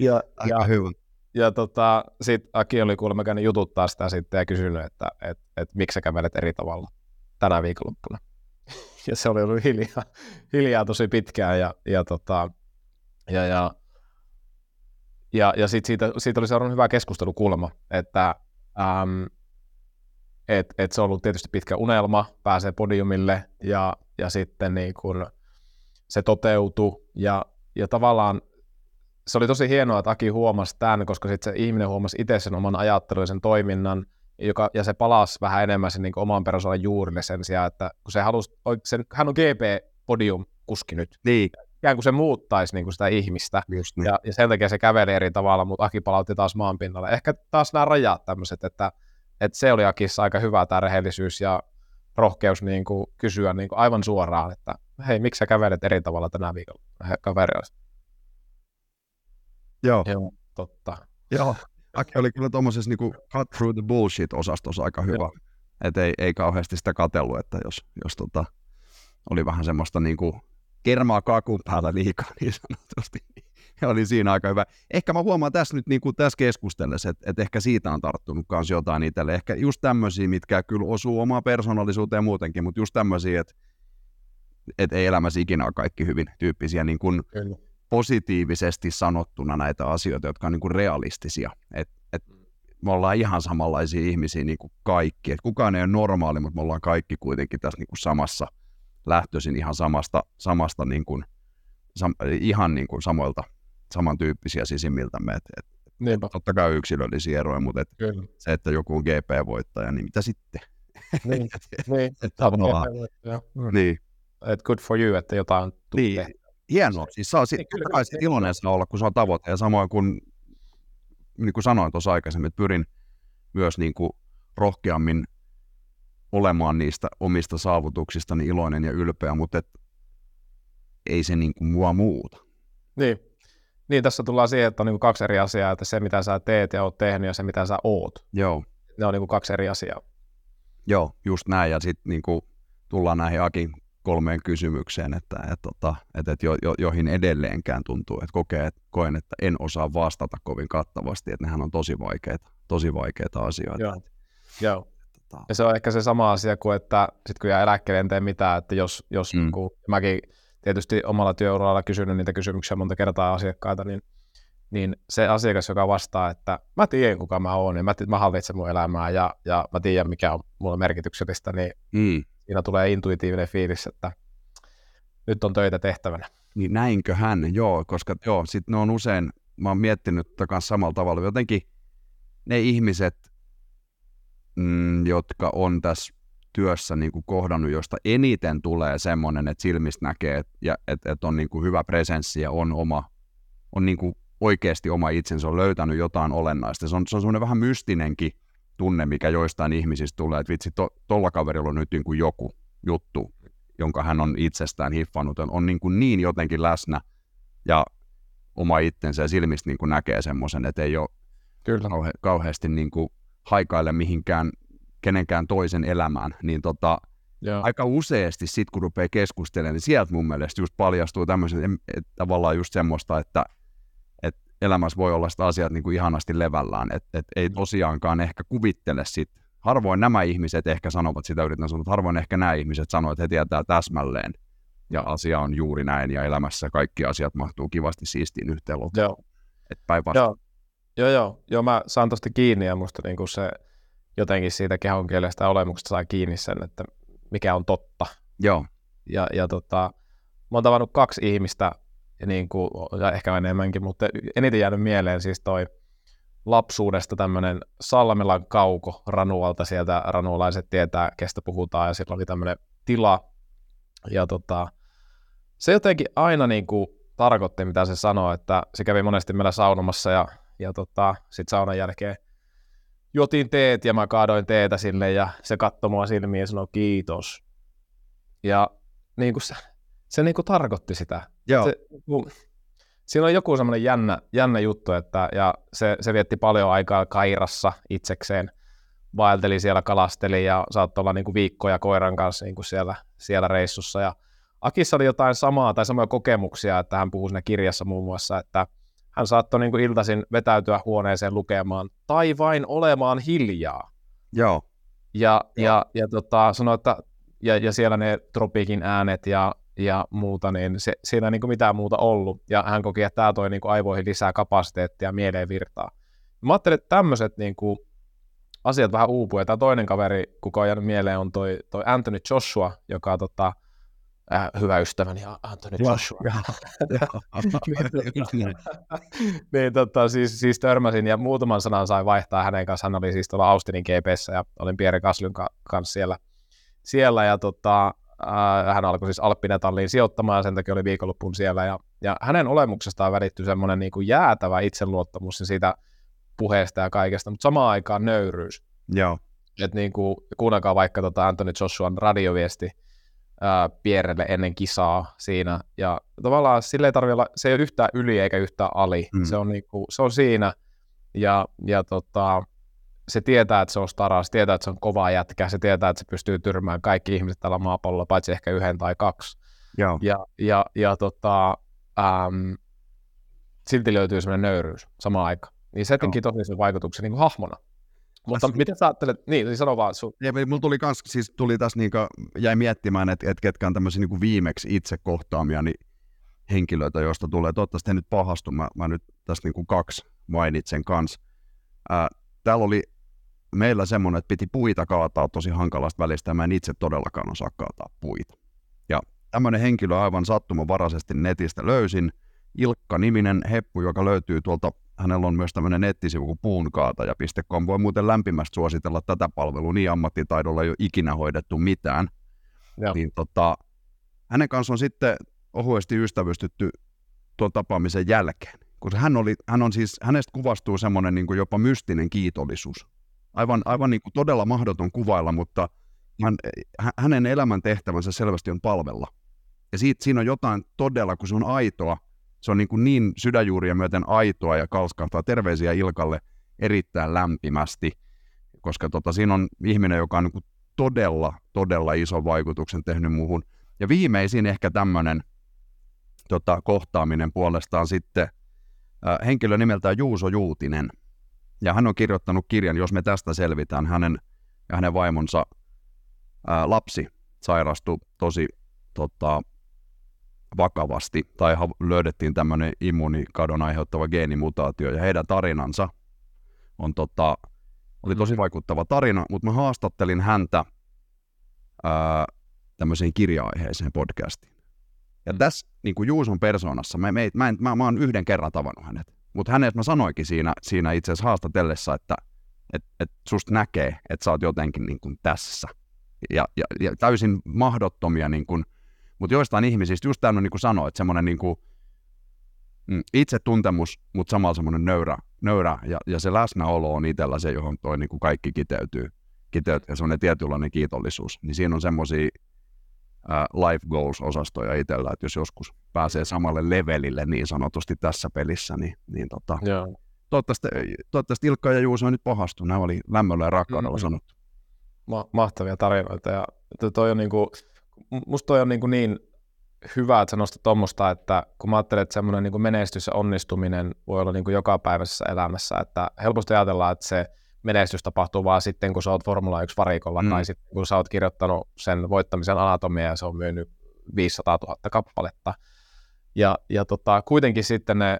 ja, Aika ja, hyvä. ja tota, sitten Aki oli kuulemma käynyt jututtaa sitä sitten ja kysynyt, että et, et, miksi sä kävelet eri tavalla tänä viikonloppuna. <laughs> ja se oli ollut hiljaa, hiljaa tosi pitkään ja, ja, tota, ja, ja ja, ja sit siitä, siitä oli seurannut hyvä keskustelu kuulemma, että äm, et, et se on ollut tietysti pitkä unelma, pääsee podiumille ja, ja sitten niin kun se toteutui ja, ja tavallaan se oli tosi hienoa, että Aki huomasi tämän, koska sitten se ihminen huomasi itse sen oman ajattelun ja sen toiminnan, joka, ja se palasi vähän enemmän sen niin oman persoonan juurille sen sijaan, että kun se halusi, sen, hän on GP-podium-kuski nyt, Niin, ikään kuin se muuttaisi niin kuin sitä ihmistä, just niin. ja, ja sen takia se käveli eri tavalla, mutta Aki palautti taas maan pinnalle. Ehkä taas nämä rajat tämmöiset, että, että se oli Akissa aika hyvä tämä rehellisyys ja rohkeus niin kuin kysyä niin kuin aivan suoraan, että hei, miksi sä kävelet eri tavalla tänä viikolla? Olisi, Joo. joo, totta. Joo. Aki oli kyllä tuommoisessa niinku cut through the bullshit-osastossa aika hyvä. Et ei, ei kauheasti sitä katellut, että jos, jos tota, oli vähän semmoista niinku kermaa kakun päällä liikaa niin sanotusti, niin oli siinä aika hyvä. Ehkä mä huomaan tässä nyt niin kuin tässä keskustellessa, että, että ehkä siitä on tarttunut myös jotain itselle. Ehkä just tämmöisiä, mitkä kyllä osuu omaan persoonallisuuteen muutenkin, mutta just tämmöisiä, että, että ei elämässä ikinä ole kaikki hyvin tyyppisiä niin kuin Kyllä. Positiivisesti sanottuna näitä asioita, jotka on niin kuin realistisia. Et, et me ollaan ihan samanlaisia ihmisiä niin kuin kaikki. Et kukaan ei ole normaali, mutta me ollaan kaikki kuitenkin tässä niin kuin samassa lähtöisin ihan samasta, samasta niin kuin, sam, ihan niin kuin samoilta, samantyyppisiä sisimmiltämme. Et, et, Niinpä, totta kai yksilöllisiä eroja, mutta et kyllä. se, että joku on GP-voittaja, niin mitä sitten? Niin, <laughs> niin. Et tavallaan, Joo. niin. Et good for you, että jotain Niin. Hienoa. Siis saa, Niin, niin, kyllä, kai kyllä. sit iloinen saa olla, kun se on tavoite. Ja samoin kuin, niin kuin sanoin tuossa aikaisemmin, että pyrin myös niin kuin rohkeammin olemaan niistä omista saavutuksistani iloinen ja ylpeä, mutta et, ei se niin kuin mua muuta. Niin. niin, tässä tullaan siihen, että on niin kaksi eri asiaa, että se mitä sä teet ja oot tehnyt ja se mitä sä oot. Joo, Ne on niin kaksi eri asiaa. joo just näin. Ja sitten niin kuin tullaan näihin Akin kolmeen kysymykseen, että, että, että, että, että jo, jo, joihin edelleenkään tuntuu, että kokee, että koen, että en osaa vastata kovin kattavasti, että nehän on tosi vaikeita, tosi vaikeita asioita. Joo. Joo. Tota, Ja se on ehkä se sama asia kuin, että sit kun jää eläkkeelle, en tee mitään, että jos, jos Mm. kun mäkin tietysti omalla työuralla kysynyt niitä kysymyksiä monta kertaa asiakkaita, niin, niin se asiakas, joka vastaa, että mä tiedän kuka mä oon, ja mä, mä hallitsen mun elämää, ja, ja mä tiedän mikä on mulle merkityksellistä, niin mm. Siinä tulee intuitiivinen fiilis, että nyt on töitä tehtävänä. Niin näinkö hän, joo, koska joo, sit ne on usein, mä oon miettinyt kanssa samalla tavalla, jotenkin ne ihmiset, mm, jotka on tässä työssä niin kuin kohdannut, josta eniten tulee semmoinen, että silmistä näkee, että, että, että on niin kuin hyvä presenssi ja on, oma, on niin kuin oikeasti oma itsensä, on löytänyt jotain olennaista. Se on, se on semmoinen vähän mystinenkin tunne, mikä joistain ihmisistä tulee, että vitsi, to, tolla kaverilla on nyt niin kuin joku juttu, jonka hän on itsestään hiffannut, on, on niin, kuin niin jotenkin läsnä ja oma itsensä ja silmistä niin kuin näkee semmoisen, että ei ole Kyllä. Kauhe, kauheasti niin kuin haikaile mihinkään kenenkään toisen elämään, niin tota, Joo. aika useasti sit kun rupeaa keskustelemaan, niin sieltä mun mielestä just paljastuu tämmöiset, että tavallaan just semmoista, että et elämässä voi olla sitä asiat niin kuin ihanasti levällään, että et ei tosiaankaan ehkä kuvittele sit, harvoin nämä ihmiset ehkä sanovat sitä, yritän sanoa, harvoin ehkä nämä ihmiset sanoo, että he tietää täsmälleen, ja asia on juuri näin, ja elämässä kaikki asiat mahtuu kivasti siistiin yhteen loppuun. Joo. Että päinvastoin. Joo. Joo, joo. Joo, mä saan tosta kiinni ja musta niinku se jotenkin siitä kehon kielestä olemuksesta saa kiinni sen, että mikä on totta. Joo. Ja, ja tota, mä oon tavannut kaksi ihmistä, niin kuin, ja ehkä enemmänkin, mutta eniten jäänyt mieleen siis toi lapsuudesta tämmöinen Salmelan kauko Ranualta, sieltä ranualaiset tietää, kestä puhutaan, ja sillä oli tämmöinen tila, ja tota, se jotenkin aina niin kuin tarkoitti, mitä se sanoi, että se kävi monesti meillä saunomassa, ja ja tota, sitten saunan jälkeen jotin teet ja mä kaadoin teetä sille ja se katsoi mua silmiin ja sanoi kiitos. Ja niin kuin se, se niin kuin tarkoitti sitä. Joo. Se, kun, siinä on joku semmoinen jännä, jännä juttu, että ja se, se vietti paljon aikaa Kairassa itsekseen. Vaelteli siellä, kalasteli ja saattoi olla niin kuin viikkoja koiran kanssa niin kuin siellä, siellä reissussa. Ja Akissa oli jotain samaa tai samoja kokemuksia, että hän puhuu siinä kirjassa muun muassa, että – hän saattoi niin kuin iltaisin vetäytyä huoneeseen lukemaan tai vain olemaan hiljaa. Joo. Ja, Joo. ja, ja tota, sanoi, että ja, ja siellä ne tropiikin äänet ja, ja muuta, niin se, siinä ei niin kuin mitään muuta ollut. Ja hän koki, että tämä toi niin kuin aivoihin lisää kapasiteettia, mieleen virtaa. Mä ajattelin, että tämmöiset niin kuin asiat vähän uupuu. Ja tämä toinen kaveri, kuka on jäänyt mieleen, on toi, toi Anthony Joshua, joka tota, äh, hyvä ystäväni Anthony Joshua. <laughs> niin, niin tota, siis, siis törmäsin ja muutaman sanan sain vaihtaa hänen kanssaan. Hän oli siis tuolla Austinin GPssä ja olin Pierre Kaslyn kanssa siellä. siellä ja tota, äh, hän alkoi siis Alppinetalliin sijoittamaan ja sen takia oli viikonloppuun siellä. Ja, ja hänen olemuksestaan välittyi semmoinen niin kuin jäätävä itseluottamus ja siitä puheesta ja kaikesta, mutta samaan aikaan nöyryys. Joo. Et niin kuin, kuunnelkaa vaikka tota Anthony Joshuan radioviesti, ää, Pierrelle ennen kisaa siinä. Ja tavallaan sille ei tarvitse olla, se ei ole yhtään yli eikä yhtään ali. Mm. Se, on niinku, se on siinä ja, ja tota, se tietää, että se on stara, se tietää, että se on kova jätkä, se tietää, että se pystyy tyrmään kaikki ihmiset tällä maapallolla, paitsi ehkä yhden tai kaksi. Joo. Ja, ja, ja tota, äm, silti löytyy semmoinen nöyryys samaan aikaan. Niin se teki tosi sen vaikutuksen niin kuin hahmona. Mutta As... miten sä ajattelet, niin, niin sano vaan sun. Ja, mulla tuli kans, siis tuli tässä niinku, jäi miettimään, että et ketkä on tämmöisiä niinku viimeksi itse kohtaamia niin henkilöitä, joista tulee, toivottavasti nyt pahastu, mä, mä nyt tässä niinku kaksi mainitsen kanssa. Ää, täällä oli meillä semmoinen, että piti puita kaataa tosi hankalasta välistä, ja mä en itse todellakaan osaa kaataa puita. Ja tämmöinen henkilö aivan sattumanvaraisesti netistä löysin, Ilkka-niminen heppu, joka löytyy tuolta hänellä on myös tämmöinen nettisivu kuin puunkaataja.com. Voi muuten lämpimästi suositella tätä palvelua, niin ammattitaidolla ei ole ikinä hoidettu mitään. Joo. Niin tota, hänen kanssa on sitten ohuesti ystävystytty tuon tapaamisen jälkeen. Koska hän, oli, hän on siis, hänestä kuvastuu semmoinen niin jopa mystinen kiitollisuus. Aivan, aivan niin kuin todella mahdoton kuvailla, mutta hän, hänen elämän tehtävänsä selvästi on palvella. Ja siitä, siinä on jotain todella, kun se on aitoa, se on niin, kuin niin sydänjuuria myöten aitoa ja kalskahtaa terveisiä Ilkalle erittäin lämpimästi, koska tota, siinä on ihminen, joka on niin kuin todella, todella iso vaikutuksen tehnyt muuhun. Ja viimeisin ehkä tämmöinen tota, kohtaaminen puolestaan sitten äh, henkilö nimeltään Juuso Juutinen. Ja hän on kirjoittanut kirjan, jos me tästä selvitään, hänen ja hänen vaimonsa ää, lapsi sairastui tosi tota, vakavasti tai löydettiin tämmöinen immuunikadon aiheuttava geenimutaatio ja heidän tarinansa on tota, oli tosi mm. vaikuttava tarina, mutta mä haastattelin häntä ää, tämmöiseen kirja-aiheeseen podcastiin. Ja mm. tässä niin kuin Juuson persoonassa, mä, mä, mä, mä, mä oon yhden kerran tavannut hänet, mutta hänet mä sanoikin siinä, siinä itse asiassa haastatellessa, että et, et susta näkee, että sä oot jotenkin niin kuin tässä. ja, ja, ja täysin mahdottomia, niin kuin, mutta joistain ihmisistä just tämä on niin kuin että semmoinen niin kuin, mm, itsetuntemus, mutta samalla semmoinen nöyrä, nöyrä ja, ja se läsnäolo on itsellä se, johon toi niin kuin kaikki kiteytyy, kiteytyy ja semmoinen tietynlainen kiitollisuus, niin siinä on semmoisia life goals-osastoja itsellä, että jos joskus pääsee samalle levelille niin sanotusti tässä pelissä, niin, niin tota, Joo. toivottavasti, toivottavasti Ilkka ja Juuso on nyt pahastu. Nämä oli lämmöllä ja rakkaudella Mm-mm. sanottu. Ma- mahtavia tarinoita. Ja to- toi on niinku, musta toi on niinku niin hyvä, että sä nostat tuommoista, että kun mä ajattelen, että semmoinen niinku menestys ja onnistuminen voi olla niinku jokapäiväisessä elämässä, että helposti ajatellaan, että se menestys tapahtuu vaan sitten, kun sä oot Formula 1 varikolla, Mm. tai sitten kun sä oot kirjoittanut sen voittamisen anatomia ja se on myynyt 500 000 kappaletta. Ja, ja tota, kuitenkin sitten ne,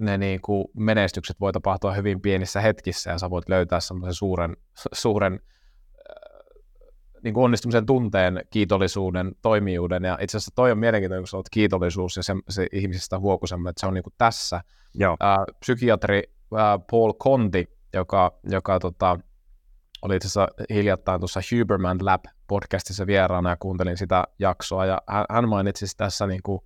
ne niinku menestykset voi tapahtua hyvin pienissä hetkissä, ja sä voit löytää semmoisen suuren, <laughs> suuren niin kuin onnistumisen tunteen, kiitollisuuden, toimijuuden. Ja itse asiassa toi on mielenkiintoinen, kun sä oot kiitollisuus ja se, se ihmisestä huokusemmin, että se on niin kuin tässä. Joo. Ää, psykiatri ää, Paul Conti, joka, joka tota, oli itse hiljattain tuossa Huberman Lab podcastissa vieraana ja kuuntelin sitä jaksoa ja hän, hän mainitsi tässä, niin kuin,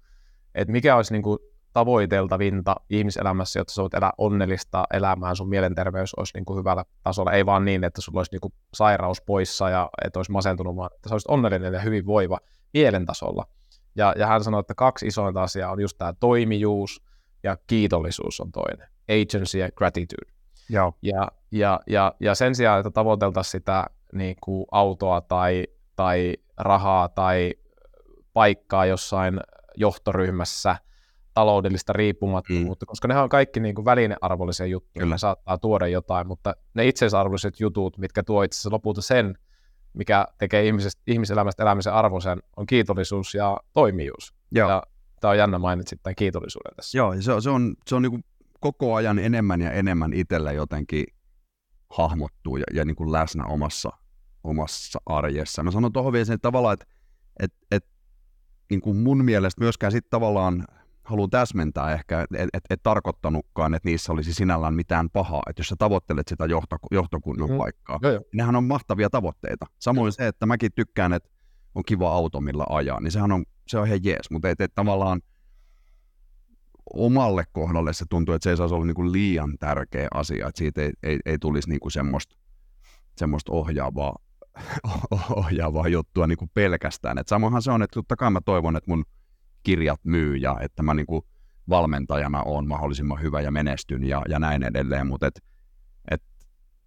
että mikä olisi niin kuin tavoiteltavinta ihmiselämässä, jotta sä voit elää onnellista elämää, sun mielenterveys olisi niin kuin hyvällä tasolla, ei vaan niin, että sulla olisi niin kuin sairaus poissa ja et olisi masentunut, vaan että sä olisit onnellinen ja hyvinvoiva mielen tasolla. Ja, ja hän sanoi, että kaksi isointa asiaa on just tämä toimijuus ja kiitollisuus on toinen. Agency ja gratitude. Joo. Ja, ja, ja, ja sen sijaan, että tavoiteltaisiin sitä niin kuin autoa tai, tai rahaa tai paikkaa jossain johtoryhmässä, taloudellista riippumattomuutta, mm. koska nehän on kaikki niin kuin välinearvollisia juttuja, Kyllä. ne saattaa tuoda jotain, mutta ne itseisarvolliset jutut, mitkä tuo itse asiassa lopulta sen, mikä tekee ihmisestä, ihmiselämästä elämisen arvoisen, on kiitollisuus ja toimijuus. Joo. Ja tämä on jännä mainitsit tämän kiitollisuuden tässä. Joo, ja se, on- se on, se on niin kuin koko ajan enemmän ja enemmän itsellä jotenkin hahmottuu ja, ja niin kuin läsnä omassa, omassa arjessa. Mä sanon tuohon vielä sen että tavallaan, että et, et, niin kuin mun mielestä myöskään sit tavallaan haluan täsmentää ehkä, että et, et, tarkoittanutkaan, että niissä olisi sinällään mitään pahaa, että jos sä tavoittelet sitä johto, johtokunnan Mm. mm. paikkaa, Joo, joo. nehän on mahtavia tavoitteita. Samoin se, että mäkin tykkään, että on kiva auto, millä ajaa, niin sehän on, se on ihan jees, mutta et, et tavallaan omalle kohdalle se tuntuu, että se ei saisi olla niinku liian tärkeä asia, että siitä ei, ei, ei tulisi niinku semmoista, semmoista ohjaavaa, <laughs> ohjaavaa juttua niinku pelkästään. Et samahan se on, että totta kai mä toivon, että mun kirjat myy ja että mä niinku valmentajana on mahdollisimman hyvä ja menestyn ja, ja näin edelleen, mutta et, et,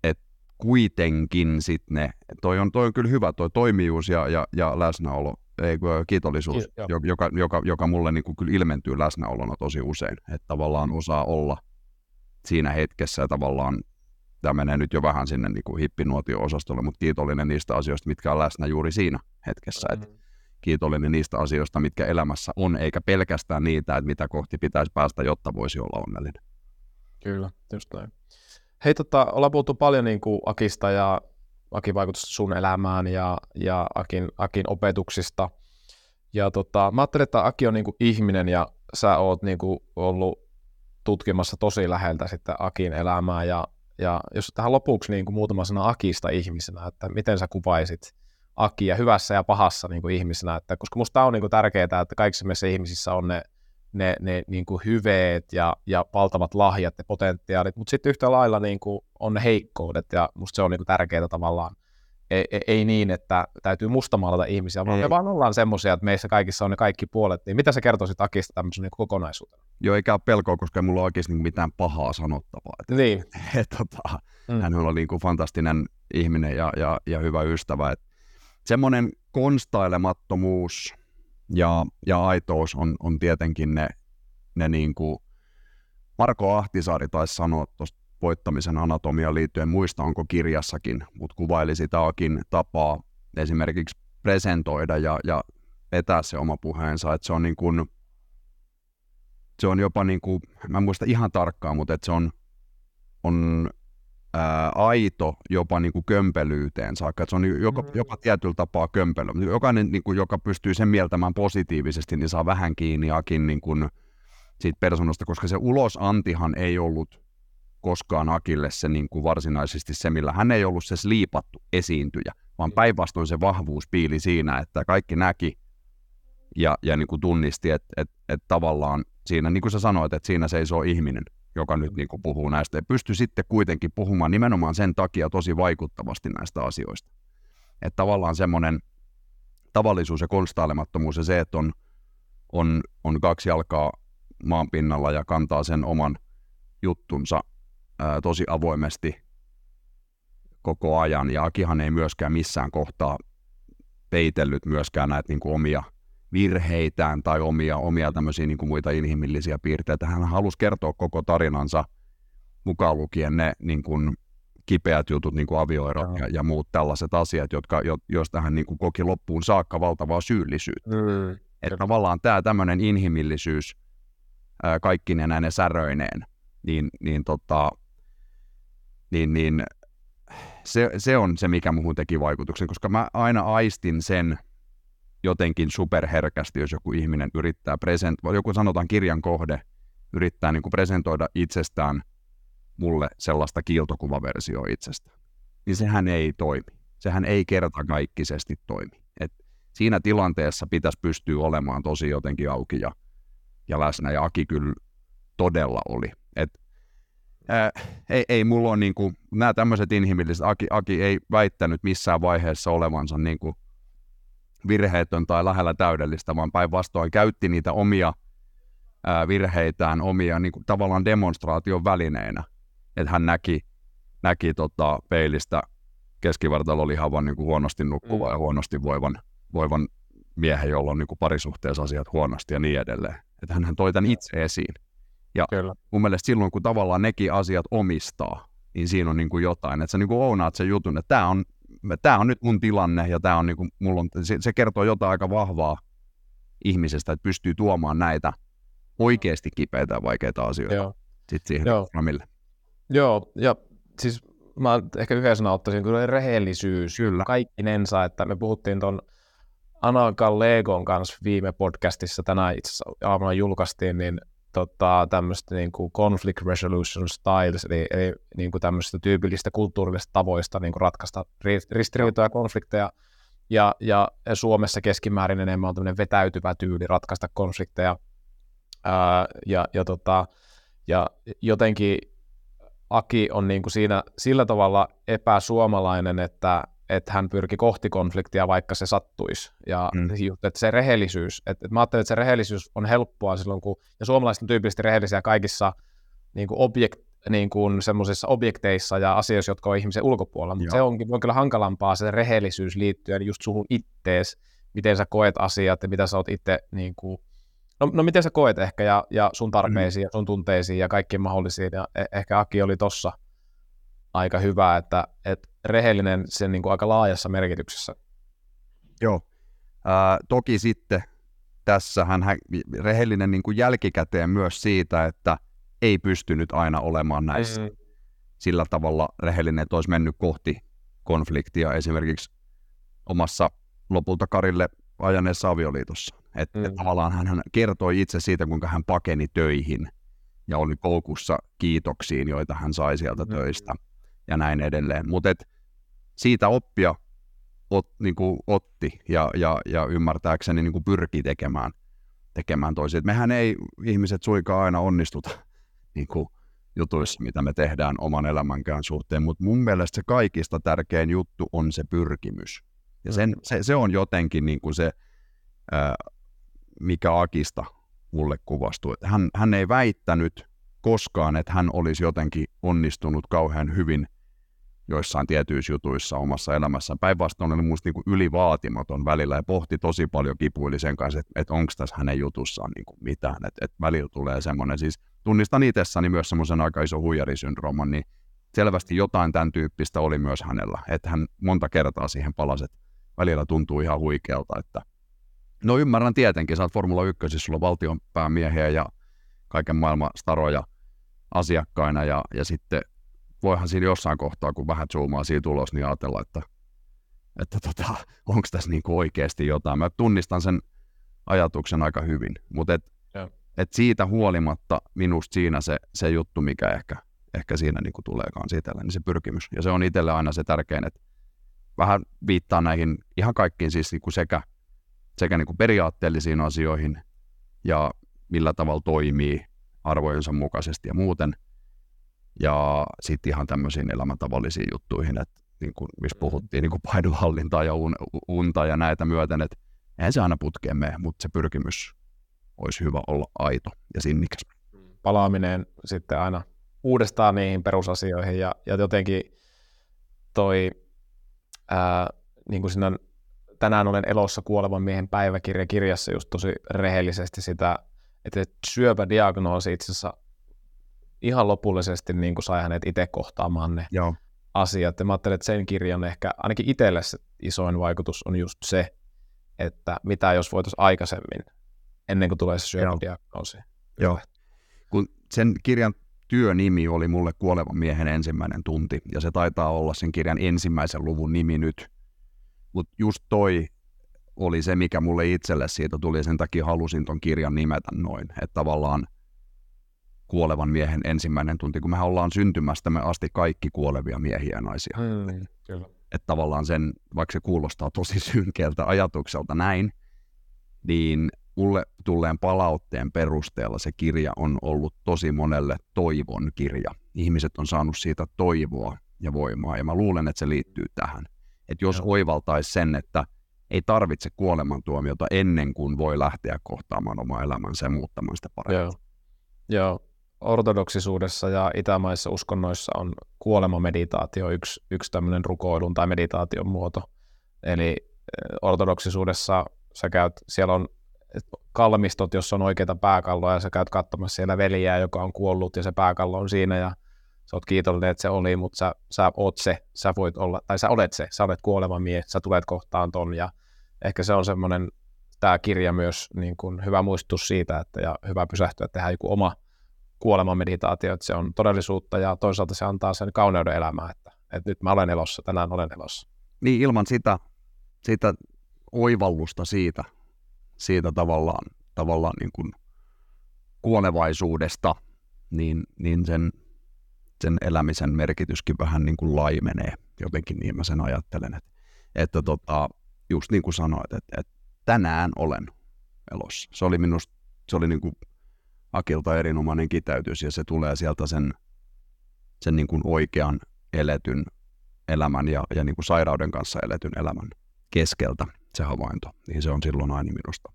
et kuitenkin sitten ne, toi on, toi on kyllä hyvä, toi toimijuus ja, ja, ja läsnäolo, ei kun kiitollisuus, Ki- jo- joka, joka, joka mulle niinku kyllä ilmentyy läsnäolona tosi usein, että tavallaan osaa olla siinä hetkessä ja tavallaan tämä menee nyt jo vähän sinne niinku hippinuotio-osastolle, mutta kiitollinen niistä asioista, mitkä on läsnä juuri siinä hetkessä, että Mm. kiitollinen niistä asioista, mitkä elämässä on, eikä pelkästään niitä, että mitä kohti pitäisi päästä, jotta voisi olla onnellinen. Kyllä, just näin. Hei, tota, ollaan puhuttu paljon niin kuin Akista ja Akin vaikutusta sun elämään ja, ja Akin, Akin opetuksista. Ja tota, mä ajattelin, että Aki on niin kuin ihminen ja sä oot niin kuin ollut tutkimassa tosi läheltä sitten Akin elämää. Ja, ja jos tähän lopuksi niin kuin muutama sana Akista ihmisenä, että miten sä kuvaisit Akia hyvässä ja pahassa niin kuin ihmisenä, että, koska musta on niin kuin tärkeää, että kaikissa meissä ihmisissä on ne ne, ne niin kuin hyveet ja, ja valtavat lahjat ja potentiaalit, mutta sitten yhtä lailla niin kuin on ne heikkoudet ja musta se on niin kuin tärkeää tavallaan. Ei, ei, ei niin, että täytyy mustamaalata ihmisiä, vaan Ei. me vaan ollaan semmoisia, että meissä kaikissa on ne kaikki puolet. Niin mitä sä kertoisit Akista tämmöisen niin kokonaisuutena? Joo, eikä ole pelkoa, koska ei mulla ole oikeasti niinku mitään pahaa sanottavaa. Et, Niin. <laughs> et, tota, Mm. Hän on niin kuin fantastinen ihminen ja, ja, ja hyvä ystävä. Et semmoinen konstailemattomuus ja, ja aitous on, on tietenkin ne, ne niin kuin Marko Ahtisaari taisi sanoa tuosta voittamisen anatomiaan liittyen, muista onko kirjassakin, mutta kuvaili sitä Akin tapaa esimerkiksi presentoida ja, ja vetää se oma puheensa, että se on niin kuin, se on jopa niin kuin, mä en muista ihan tarkkaan, mutta että se on, on ää, aito jopa niin kuin kömpelyyteen saakka. Et se on jopa, Mm. jopa tietyllä tapaa kömpelö. Jokainen, niin kuin, joka pystyy sen mieltämään positiivisesti, niin saa vähän kiinni Akin niin kuin, siitä persoonasta, koska se ulosantihan ei ollut koskaan Akille se niin kuin varsinaisesti se, millä hän ei ollut se sliipattu esiintyjä, vaan vaan päinvastoin se vahvuus piili siinä, että kaikki näki ja, ja niin kuin tunnisti, että et, et tavallaan siinä, niin kuin sä sanoit, että siinä seisoo ihminen, joka nyt niin kuin puhuu näistä, ja pystyy sitten kuitenkin puhumaan nimenomaan sen takia tosi vaikuttavasti näistä asioista. Että tavallaan semmoinen tavallisuus ja konstailemattomuus ja se, että on, on, on kaksi jalkaa maan pinnalla ja kantaa sen oman juttunsa ää, tosi avoimesti koko ajan. Ja Akihan ei myöskään missään kohtaa peitellyt myöskään näitä niin kuin omia virheitään tai omia, omia tämmöisiä niin kuin muita inhimillisiä piirteitä. Hän halusi kertoa koko tarinansa mukaan lukien ne niin kuin kipeät jutut, niin kuin avioerot ja, ja muut tällaiset asiat, jotka, jo, joista hän niin kuin koki loppuun saakka valtavaa syyllisyyttä. Mm. Että tavallaan tämä tämmöinen inhimillisyys ää, kaikkine näine säröineen, niin, niin, tota, niin, niin se, se on se, mikä muuhun teki vaikutuksen, koska mä aina aistin sen jotenkin superherkästi, jos joku ihminen yrittää presentoida, joku sanotaan kirjan kohde, yrittää niin kuin presentoida itsestään mulle sellaista kiiltokuvaversioa itsestä, niin sehän ei toimi. Sehän ei kertakaikkisesti toimi. Et siinä tilanteessa pitäisi pystyä olemaan tosi jotenkin auki ja, ja läsnä, ja Aki kyllä todella oli. Et, ää, ei, ei mulla niin kuin, nämä tämmöiset inhimilliset, Aki, Aki ei väittänyt missään vaiheessa olevansa niin kuin virheetön tai lähellä täydellistä, vaan päinvastoin käytti niitä omia ää, virheitään omia niin kuin, tavallaan demonstraation välineinä että hän näki, näki tota, peilistä keskivartalolihavan niin kuin huonosti nukkuvan mm. ja huonosti voivan, voivan miehen, jolla on niin kuin parisuhteessa asiat huonosti ja niin edelleen. Että hän toi tämän itse esiin. Ja Kyllä. mun mielestä silloin, kun tavallaan nekin asiat omistaa, niin siinä on niin kuin jotain. Että sä niin kuin ounaat sen jutun, että tämä on, tämä on nyt mun tilanne ja tämä on, niin kuin, mulla on, se, se kertoo jotain aika vahvaa ihmisestä, että pystyy tuomaan näitä oikeasti kipeitä ja vaikeita asioita Joo. Sitten siihen Joo. Ramille. Joo, ja siis mä ehkä yhden sanan ottaisin, kyllä rehellisyys kyllä. kaikkinensa, että me puhuttiin tuon Anakan Legon kanssa viime podcastissa tänään itse asiassa aamuna julkaistiin, niin tota, tämmöistä niin kuin conflict resolution styles, eli, eli niin kuin tämmöistä tyypillistä kulttuurillisista tavoista niin kuin ratkaista ristiriitoja ja konflikteja, ja, ja Suomessa keskimäärin enemmän on tämmöinen vetäytyvä tyyli ratkaista konflikteja, ää, ja, ja, tota, ja jotenkin Aki on niin kuin siinä sillä tavalla epäsuomalainen, että, että hän pyrki kohti konfliktia, vaikka se sattuisi. Ja mm. että se rehellisyys, että, että mä ajattelen, että se rehellisyys on helppoa silloin, kun, ja suomalaiset on tyypillisesti rehellisiä kaikissa niin kuin objekt, niin kuin semmoisissa objekteissa ja asioissa, jotka on ihmisen ulkopuolella, mutta se onkin on kyllä hankalampaa se rehellisyys liittyen just suhun ittees, miten sä koet asiat ja mitä sä oot itse niin kuin, No, no miten sä koet ehkä ja, ja sun tarpeisiin mm. ja sun tunteisiin ja kaikkiin mahdollisiin ja e- ehkä Aki oli tossa aika hyvä, että, että rehellinen sen niin kuin aika laajassa merkityksessä. Joo. Äh, toki sitten tässä hän rehellinen niin kuin jälkikäteen myös siitä, että ei pystynyt aina olemaan näissä. Mm. Sillä tavalla rehellinen, että olisi mennyt kohti konfliktia esimerkiksi omassa lopulta Karille ajaneessa avioliitossa. Että mm. et tavallaan hän kertoi itse siitä, kuinka hän pakeni töihin ja oli koukussa kiitoksiin, joita hän sai sieltä mm. töistä ja näin edelleen. Mutta siitä oppia ot, niin kuin otti ja, ja, ja ymmärtääkseni niin kuin pyrki tekemään, tekemään toisin. Et mehän ei ihmiset suikaan aina onnistuta <laughs> niin kuin jutuissa, mitä me tehdään oman elämänkään suhteen, mutta mun mielestä se kaikista tärkein juttu on se pyrkimys. Ja sen, mm. se, se on jotenkin niin kuin se ää, mikä Akista mulle kuvastuu. Hän, hän ei väittänyt koskaan, että hän olisi jotenkin onnistunut kauhean hyvin joissain tietyissä jutuissa omassa elämässään. Päinvastoin oli minusta niin ylivaatimaton välillä ja pohti tosi paljon kipuili sen kanssa, että, että onko tässä hänen jutussaan niin kuin mitään. Että, että välillä tulee semmoinen, siis tunnistan itsessäni myös semmoisen aika iso huijarisyndrooman, niin selvästi jotain tämän tyyppistä oli myös hänellä. Että hän monta kertaa siihen palasi, että välillä tuntuu ihan huikealta, että No ymmärrän tietenkin, sä oot Formula 1, sulla on valtion päämiehiä ja kaiken maailman staroja asiakkaina ja, ja sitten voihan siinä jossain kohtaa, kun vähän zoomaa siitä ulos, niin ajatella, että, että tota, onko tässä niinku oikeasti jotain. Mä tunnistan sen ajatuksen aika hyvin, mutta et, et siitä huolimatta minusta siinä se, se juttu, mikä ehkä, ehkä siinä niinku tulee kans itselle, niin se pyrkimys. Ja se on itselle aina se tärkein, että vähän viittaa näihin ihan kaikkiin siis niin kuin sekä, sekä niin kuin periaatteellisiin asioihin ja millä tavalla toimii arvojensa mukaisesti ja muuten. Ja sitten ihan tämmöisiin elämäntavallisiin juttuihin, että niin kuin, missä puhuttiin niin kuin painonhallintaa ja un, unta ja näitä myöten, että eihän se aina putkeen mene, mutta se pyrkimys olisi hyvä olla aito ja sinnikäs. Palaaminen sitten aina uudestaan niihin perusasioihin ja, ja jotenkin toi, ää, niin kuin siinä tänään olen elossa kuolevan miehen päiväkirja kirjassa just tosi rehellisesti sitä, että syöpädiagnoosi itse asiassa ihan lopullisesti niin kuin sai hänet itse kohtaamaan ne Joo. asiat. Ja mä ajattelen, että sen kirjan ehkä ainakin itselle se isoin vaikutus on just se, että mitä jos voitaisiin aikaisemmin, ennen kuin tulee se syöpädiagnoosi. Joo. Kun sen kirjan työnimi oli mulle kuolevan miehen ensimmäinen tunti, ja se taitaa olla sen kirjan ensimmäisen luvun nimi nyt. Mutta just toi oli se, mikä mulle itselle siitä tuli, sen takia halusin ton kirjan nimetä noin. Että tavallaan kuolevan miehen ensimmäinen tunti, kun me ollaan syntymästämme asti kaikki kuolevia miehiä ja naisia. Hmm, kyllä. Että tavallaan sen, vaikka se kuulostaa tosi synkeältä ajatukselta näin, niin mulle tulleen palautteen perusteella se kirja on ollut tosi monelle toivon kirja. Ihmiset on saanut siitä toivoa ja voimaa, ja mä luulen, että se liittyy tähän. Että jos Joo. oivaltaisi sen, että ei tarvitse kuolemantuomiota ennen kuin voi lähteä kohtaamaan omaa elämänsä ja muuttamaan sitä paremmin. Joo. Joo. Ortodoksisuudessa ja itämaissa uskonnoissa on kuolemameditaatio yksi, yksi tämmöinen rukoilun tai meditaation muoto. Eli eh, ortodoksisuudessa sä käyt, siellä on kalmistot, jossa on oikeita pääkalloja, ja sä käyt katsomassa siellä veliä, joka on kuollut, ja se pääkallo on siinä, ja sä oot kiitollinen, että se oli, mutta sä, sä oot se, sä voit olla, tai sä olet se, sä olet kuoleva mies, sä tulet kohtaan ton, ja ehkä se on semmoinen, tämä kirja myös niin kuin hyvä muistutus siitä, että ja hyvä pysähtyä, tehdä joku oma kuolemameditaatio, että se on todellisuutta, ja toisaalta se antaa sen kauneuden elämää, että, että nyt mä olen elossa, tänään olen elossa. Niin ilman sitä, sitä oivallusta siitä, siitä tavallaan, tavallaan niin kuin kuolevaisuudesta, niin, niin sen, sen elämisen merkityskin vähän niin kuin laimenee. Jotenkin niin mä sen ajattelen, että, että tota, just niin kuin sanoit, että, että tänään olen elossa. Se oli minusta, se oli niin kuin Akilta erinomainen kiteytys ja se tulee sieltä sen, sen niin kuin oikean eletyn elämän ja, ja niin kuin sairauden kanssa eletyn elämän keskeltä se havainto, niin se on silloin aina minusta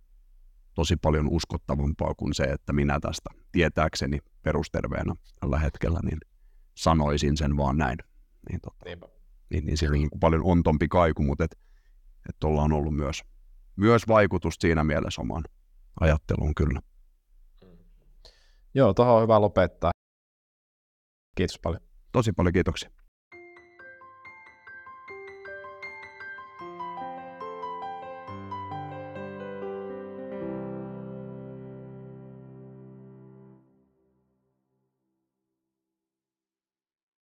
tosi paljon uskottavampaa kuin se, että minä tästä tietääkseni perusterveenä tällä hetkellä, niin sanoisin sen vaan näin. Niin, Niinpä. niin, niin se on niin kuin paljon ontompi kaiku, mutta et, et tuolla on ollut myös, myös vaikutus siinä mielessä omaan ajatteluun kyllä. Joo, tuohon on hyvä lopettaa. Kiitos paljon. Tosi paljon kiitoksia.